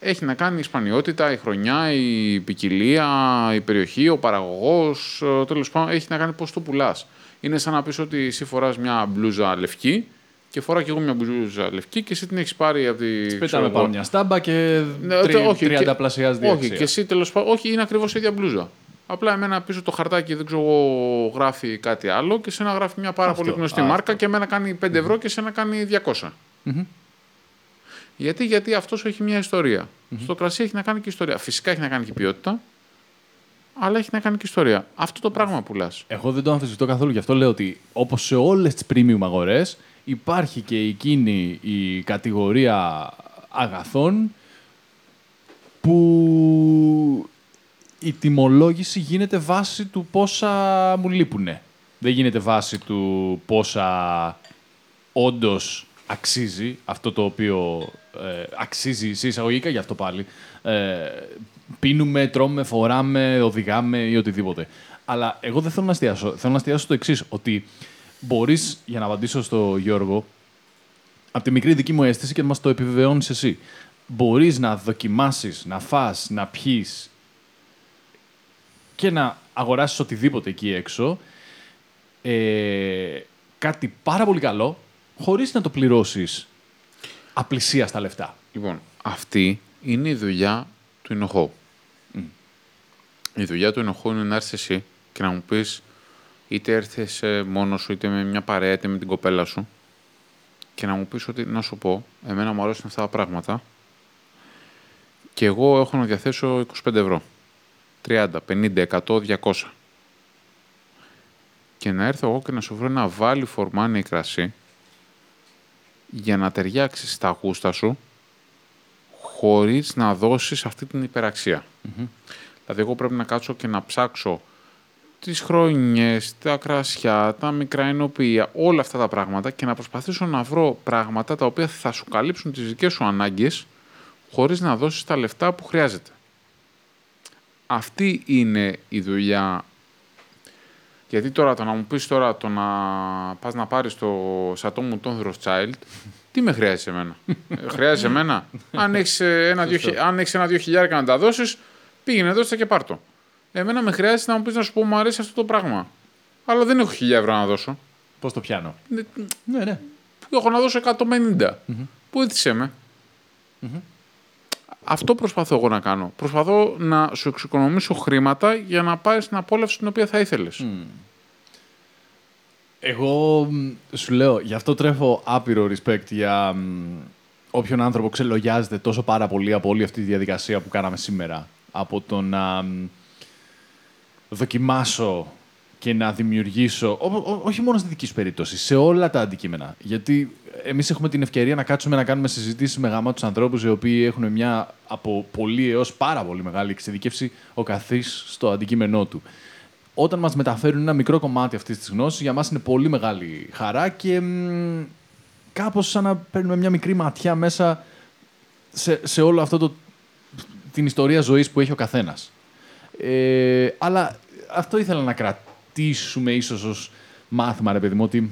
Έχει να κάνει η σπανιότητα, η χρονιά, η ποικιλία, η περιοχή, ο παραγωγός. Τέλος πάντων, έχει να κάνει πώς το πουλάς. Είναι σαν να πεις ότι εσύ φοράς μια μπλούζα λευκή και φοράω και εγώ μια μπλούζα λευκή και εσύ την έχεις πάρει από τη. ξέρω Πετάμε εγώ, πάνω μια στάμπα και ναι, τρι, τε- όχι, τριάντα και- πλασιάζει Όχι, και εσύ τέλος πάντων. Όχι, είναι ακριβώς η ίδια μπλούζα. Απλά εμένα πίσω το χαρτάκι δεν ξέρω εγώ γράφει κάτι άλλο και σε ένα γράφει μια πάρα Αυτό, πολύ γνωστή αυτό. μάρκα και εμένα κάνει 5 ευρώ και σε ένα κάνει 200. Γιατί, γιατί αυτός έχει μια ιστορια Στο κρασί έχει να κάνει και ιστορία. Φυσικά έχει να κάνει και ποιότητα, αλλά έχει να κάνει και ιστορία. Αυτό το πράγμα πουλά. Εγώ δεν το αμφισβητώ καθόλου. Γι' αυτό λέω ότι όπως σε όλες τις premium αγορές υπάρχει και εκείνη η κατηγορία αγαθών που η τιμολόγηση γίνεται βάση του πόσα μου λείπουνε. Δεν γίνεται βάση του πόσα όντως αξίζει αυτό το οποίο ε, αξίζει σε εισαγωγικά γι' αυτό πάλι. Ε, πίνουμε, τρώμε, φοράμε, οδηγάμε ή οτιδήποτε. Αλλά εγώ δεν θέλω να εστιάσω. Θέλω να εστιάσω στο εξής, ότι μπορείς, για να απαντήσω στο Γιώργο, από τη μικρή δική μου αίσθηση και μας το επιβεβαιώνεις εσύ. Μπορείς να δοκιμάσεις, να φας, να πιείς και να αγοράσεις οτιδήποτε εκεί έξω ε, κάτι πάρα πολύ καλό χωρίς να το πληρώσεις απλησίας στα λεφτά. Λοιπόν, αυτή είναι η δουλειά του ενοχώ. Η δουλειά του ενοχώ είναι να έρθεις εσύ και να μου πεις είτε έρθεις μόνος σου, είτε με μια παρέα, είτε με την κοπέλα σου και να μου πεις ότι, να σου πω, εμένα μου αρέσουν αυτά τα πράγματα και εγώ έχω να διαθέσω 25 ευρώ. 30, 50, 100, 200. Και να έρθω εγώ και να σου βρω ένα value for money κρασί για να ταιριάξεις στα γούστα σου χωρίς να δώσεις αυτή την υπεραξια Δηλαδή, εγώ πρέπει να κάτσω και να ψάξω τις χρόνιες, τα κρασιά, τα μικρά ενοποιεία, όλα αυτά τα πράγματα και να προσπαθήσω να βρω πράγματα τα οποία θα σου καλύψουν τις δικές σου ανάγκες χωρίς να δώσεις τα λεφτά που χρειάζεται. Αυτή είναι η δουλειά. Γιατί τώρα το να μου πεις τώρα το να πας να πάρεις το σατό μου τον Rothschild, τι με χρειάζεσαι εμένα; Ε, χρειάζεσαι εμένα; Αν έχεις ε, ένα-δύο χι- αν έχεις ένα-δύο χιλιάρικα να τα δώσεις, πήγαινε δώστε και πάρ' το. Εμένα με χρειάζεται να μου πεις να σου πω μου αρέσει αυτό το πράγμα. Αλλά δεν έχω χιλιά ευρώ να δώσω. Πώς το πιάνω; Ναι, Ναι, ναι. Έχω να δώσω 150. Βοήθησέ με. Αυτό προσπαθώ εγώ να κάνω. Προσπαθώ να σου εξοικονομήσω χρήματα για να πάρεις την απόλαυση την οποία θα ήθελες. Εγώ μ, σου λέω, γι' αυτό τρέφω άπειρο respect για μ, όποιον άνθρωπο ξελογιάζεται τόσο πάρα πολύ από όλη αυτή τη διαδικασία που κάναμε σήμερα. Από το να μ, δοκιμάσω και να δημιουργήσω, ό- ό- όχι μόνο στη δική σου περίπτωση, σε όλα τα αντικείμενα. Γιατί εμείς έχουμε την ευκαιρία να κάτσουμε να κάνουμε συζητήσεις με γαμάτους ανθρώπους οι οποίοι έχουν μια από πολύ έως πάρα πολύ μεγάλη εξειδικεύση ο καθής στο αντικείμενό του όταν μας μεταφέρουν ένα μικρό κομμάτι αυτής της γνώσης, για μας είναι πολύ μεγάλη χαρά και μ, κάπως σαν να παίρνουμε μια μικρή ματιά μέσα σε, σε όλο αυτό το, την ιστορία ζωής που έχει ο καθένας. Ε, αλλά αυτό ήθελα να κρατήσουμε ίσως ως μάθημα, ρε παιδί μου, ότι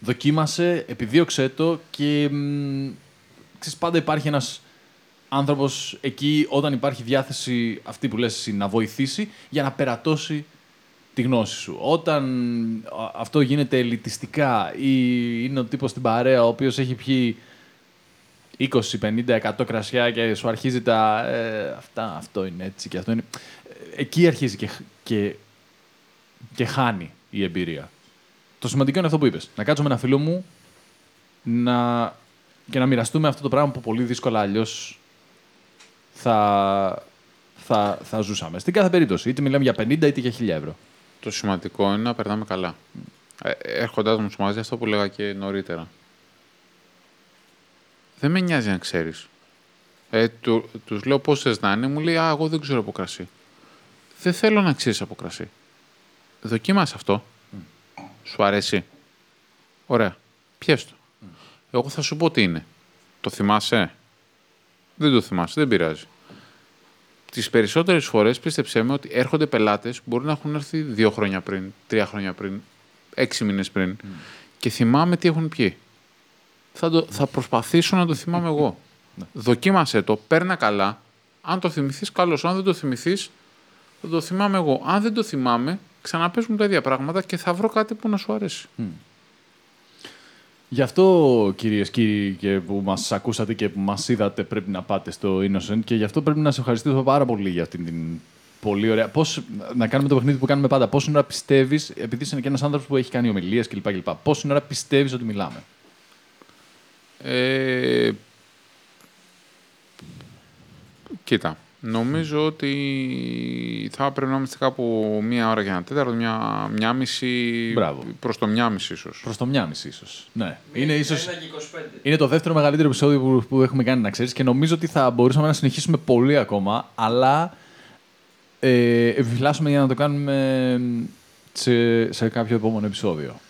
δοκίμασε, επιδίωξέ το και μ, ξέρεις, πάντα υπάρχει ένας άνθρωπος εκεί όταν υπάρχει διάθεση αυτή που λες εσύ να βοηθήσει για να περατώσει τη γνώση σου. Όταν α, αυτό γίνεται ελιτιστικά ή είναι ο τύπος στην παρέα ο οποίος έχει πιει 20, 50, 100 κρασιά και σου αρχίζει τα ε, αυτά, αυτό είναι έτσι και αυτό είναι... Ε, Εκεί αρχίζει και, χ- και, και χάνει η εμπειρία. Το σημαντικό είναι αυτό που είπες. Να κάτσω με ένα φίλο μου να, και να μοιραστούμε αυτό το πράγμα που πολύ δύσκολα αλλιώς θα, θα, θα ζούσαμε. Στην κάθε περίπτωση. Είτε μιλάμε για 50 είτε για 1000 ευρώ. Το σημαντικό είναι να περνάμε καλά. Ε, Έρχοντάς μου στο μαγαζί, αυτό που λέγα και νωρίτερα. Δεν με νοιάζει να ξέρεις. Ε, του, τους λέω πώς θες να είναι, μου λέει «Α, εγώ δεν ξέρω από κρασί». Δεν θέλω να ξέρεις από κρασί. Δοκίμασε αυτό. Σου αρέσει. Ωραία. Πιες το. Εγώ θα σου πω τι είναι. Το θυμάσαι; Δεν το θυμάσαι. Δεν πειράζει. Τις περισσότερες φορές πίστεψέ με ότι έρχονται πελάτες που μπορεί να έχουν έρθει δύο χρόνια πριν, τρία χρόνια πριν, έξι μήνες πριν και θυμάμαι τι έχουν πιει. Θα, το, θα προσπαθήσω να το θυμάμαι εγώ. Δοκίμασέ το, παίρνα καλά. Αν το θυμηθείς, καλώς. Αν δεν το θυμηθείς, θα το θυμάμαι εγώ. Αν δεν το θυμάμαι, ξαναπέσουν τα ίδια πράγματα και θα βρω κάτι που να σου αρέσει. Γι' αυτό, κυρίες και κύριοι, και που μας ακούσατε και που μας είδατε, πρέπει να πάτε στο Innocent και γι' αυτό πρέπει να σε ευχαριστήσω πάρα πολύ για αυτήν την πολύ ωραία. Πώς, να κάνουμε το παιχνίδι που κάνουμε πάντα. Πόση ώρα πιστεύεις, επειδή είσαι και ένας άνθρωπος που έχει κάνει ομιλίες κλπ. κλπ πόση ώρα πιστεύεις ότι μιλάμε; Ε, κοίτα, νομίζω ότι θα πρέπει να είμαστε κάπου μία ώρα και ένα τέταρτο, μία, μία μισή, Μπράβο. προς το μία μισή ίσως. Προς το μια μισή ίσως. Ναι. Είναι ίσως... Ένα και 25. Είναι το δεύτερο μεγαλύτερο επεισόδιο που, που έχουμε κάνει, να ξέρει, και νομίζω ότι θα μπορούσαμε να συνεχίσουμε πολύ ακόμα, αλλά ε, επιφυλάσσουμε για να το κάνουμε σε, σε κάποιο επόμενο επεισόδιο.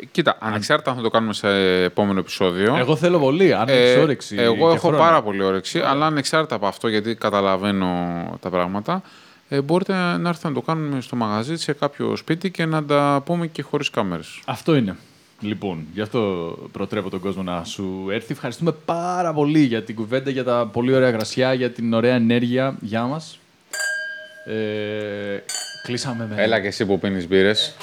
Ε, Κοίτα, ανεξάρτητα αν θα το κάνουμε σε επόμενο επεισόδιο. Εγώ θέλω πολύ, αν ε, έχεις όρεξη. εγώ και έχω χρόνο. πάρα πολύ όρεξη, αλλά ανεξάρτητα από αυτό, γιατί καταλαβαίνω τα πράγματα, ε, μπορείτε να έρθετε να το κάνουμε στο μαγαζί, σε κάποιο σπίτι και να τα πούμε και χωρίς κάμερες. Αυτό είναι. Λοιπόν, γι' αυτό προτρέπω τον κόσμο να σου έρθει. Ευχαριστούμε πάρα πολύ για την κουβέντα, για τα πολύ ωραία γρασιά, για την ωραία ενέργεια. Γεια μας. Ε, κλείσαμε με... Έλα και εσύ που πίνεις μπύρες.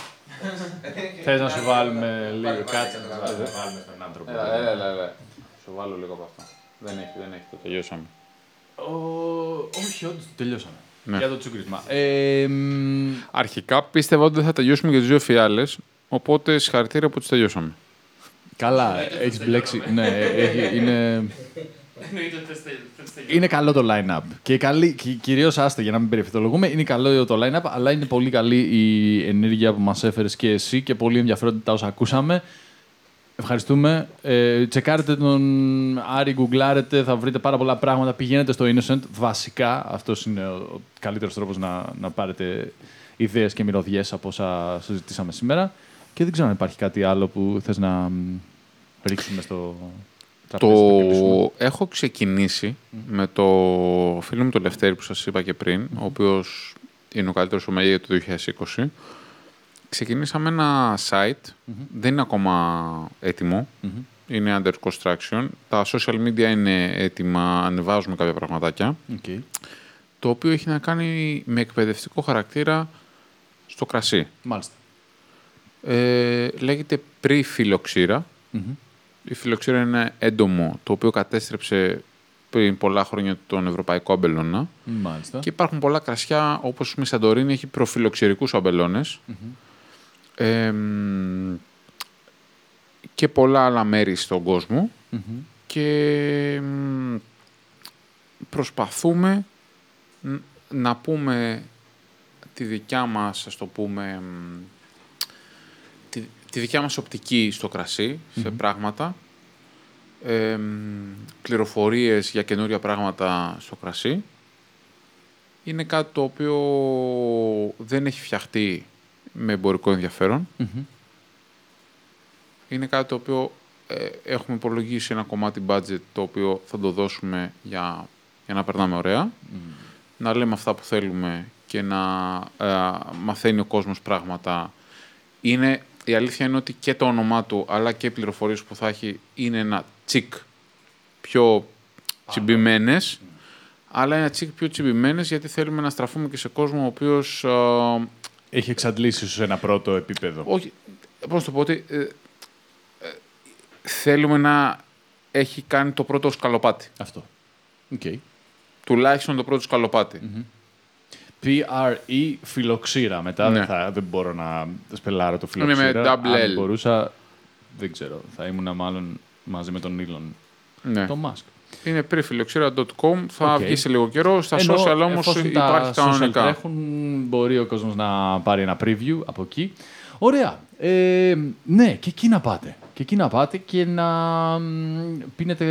Θες να σου βάλουμε λίγο κάτσε να σου βάλουμε στον άνθρωπο. έλα, έλα. Σου βάλω λίγο από αυτό. Δεν έχει, δεν έχει, το τελειώσαμε. Ο... Όχι, όντως το τελειώσαμε. Ναι. Για το τσούκρισμα. Ε, μ, Αρχικά πίστευα ότι δεν θα τελειώσουμε για τις δύο φιάλες, οπότε συγχαρητήρια που τις τελειώσαμε. Καλά, έχεις μπλέξει. ναι, έχει, είναι. Είναι καλό το line-up. Και, καλή, και κυρίως, άστε για να μην περιφερειολογούμε, είναι καλό το line-up, αλλά είναι πολύ καλή η ενέργεια που μας έφερες και εσύ και πολύ ενδιαφέροντα τα όσα ακούσαμε. Ευχαριστούμε. Ε, τσεκάρετε τον Άρη, γκουγκλάρετε, θα βρείτε πάρα πολλά πράγματα. Πηγαίνετε στο Innocent. Βασικά, αυτός είναι ο, ο καλύτερος τρόπος να, να πάρετε ιδέες και μυρωδιές από όσα συζητήσαμε σήμερα. Και δεν ξέρω αν υπάρχει κάτι άλλο που θες να μ, ρίξουμε στο τραπέζι. να κλείσουμε. Το έχω ξεκινήσει με το φίλο μου το Λευτέρη που σας είπα και πριν, ο οποίος είναι ο καλύτερος ομέγα για το 2020. Ξεκινήσαμε ένα site, δεν είναι ακόμα έτοιμο, είναι under construction. Τα social media είναι έτοιμα, ανεβάζουμε κάποια πραγματάκια, Οκ. το οποίο έχει να κάνει με εκπαιδευτικό χαρακτήρα στο κρασί. Μάλιστα. Ε, λέγεται pre-φιλοξήρα. Η φιλοξήρα είναι ένα έντομο το οποίο κατέστρεψε πριν πολλά χρόνια τον ευρωπαϊκό αμπελώνα. Μάλιστα. Και υπάρχουν πολλά κρασιά, όπως η Σαντορίνη έχει προφιλοξηρικούς αμπελώνες. Ε, μ, και πολλά άλλα μέρη στον κόσμο. Και μ, προσπαθούμε ν- να πούμε τη δικιά μας, ας το πούμε, μ, τη, τη δικιά μας οπτική στο κρασί, σε πράγματα. Ε, μ, πληροφορίες για καινούρια πράγματα στο κρασί. Είναι κάτι το οποίο δεν έχει φτιαχτεί με εμπορικό ενδιαφέρον. Είναι κάτι το οποίο ε, έχουμε υπολογίσει ένα κομμάτι budget το οποίο θα το δώσουμε για, για να περνάμε ωραία. Να λέμε αυτά που θέλουμε και να ε, μαθαίνει ο κόσμος πράγματα. Είναι, η αλήθεια είναι ότι και το όνομά του αλλά και οι πληροφορίες που θα έχει είναι ένα τσικ πιο τσιμπημένες. Αλλά ένα τσικ πιο τσιμπημένες γιατί θέλουμε να στραφούμε και σε κόσμο ο οποίος ε, Έχει εξαντλήσει σε ένα πρώτο επίπεδο. όχι, πώς να το πω, ότι ε, ε, θέλουμε να έχει κάνει το πρώτο σκαλοπάτι. Αυτό. Οκ. Τουλάχιστον το πρώτο σκαλοπάτι. PRE φιλοξήρα. Μετά Ναι. δεν, θα, δεν μπορώ να σπελάρω το Είναι με φιλοξήρα. double Αν L. μπορούσα, δεν ξέρω. Θα ήμουν μάλλον μαζί με τον Elon. Ναι. Το Musk. Είναι prefilloxera.com, θα Οκ. βγει σε λίγο καιρό. Στα Ενώ, social όμως εφόσον υπάρχει τα social κανονικά. τρέχουν, μπορεί ο κόσμος να πάρει ένα preview από εκεί. Ωραία. Ε, ναι, και εκεί να πάτε. Και εκεί να πάτε και να μ, πίνετε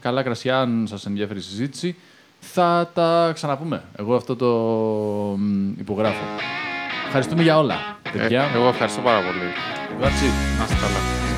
καλά κρασιά, αν σας ενδιαφέρει η συζήτηση. Θα τα ξαναπούμε. Εγώ αυτό το μ, υπογράφω. Ευχαριστούμε για όλα. Ε, Παιδιά, εγώ ευχαριστώ πάρα πολύ. that's it. Να είστε καλά.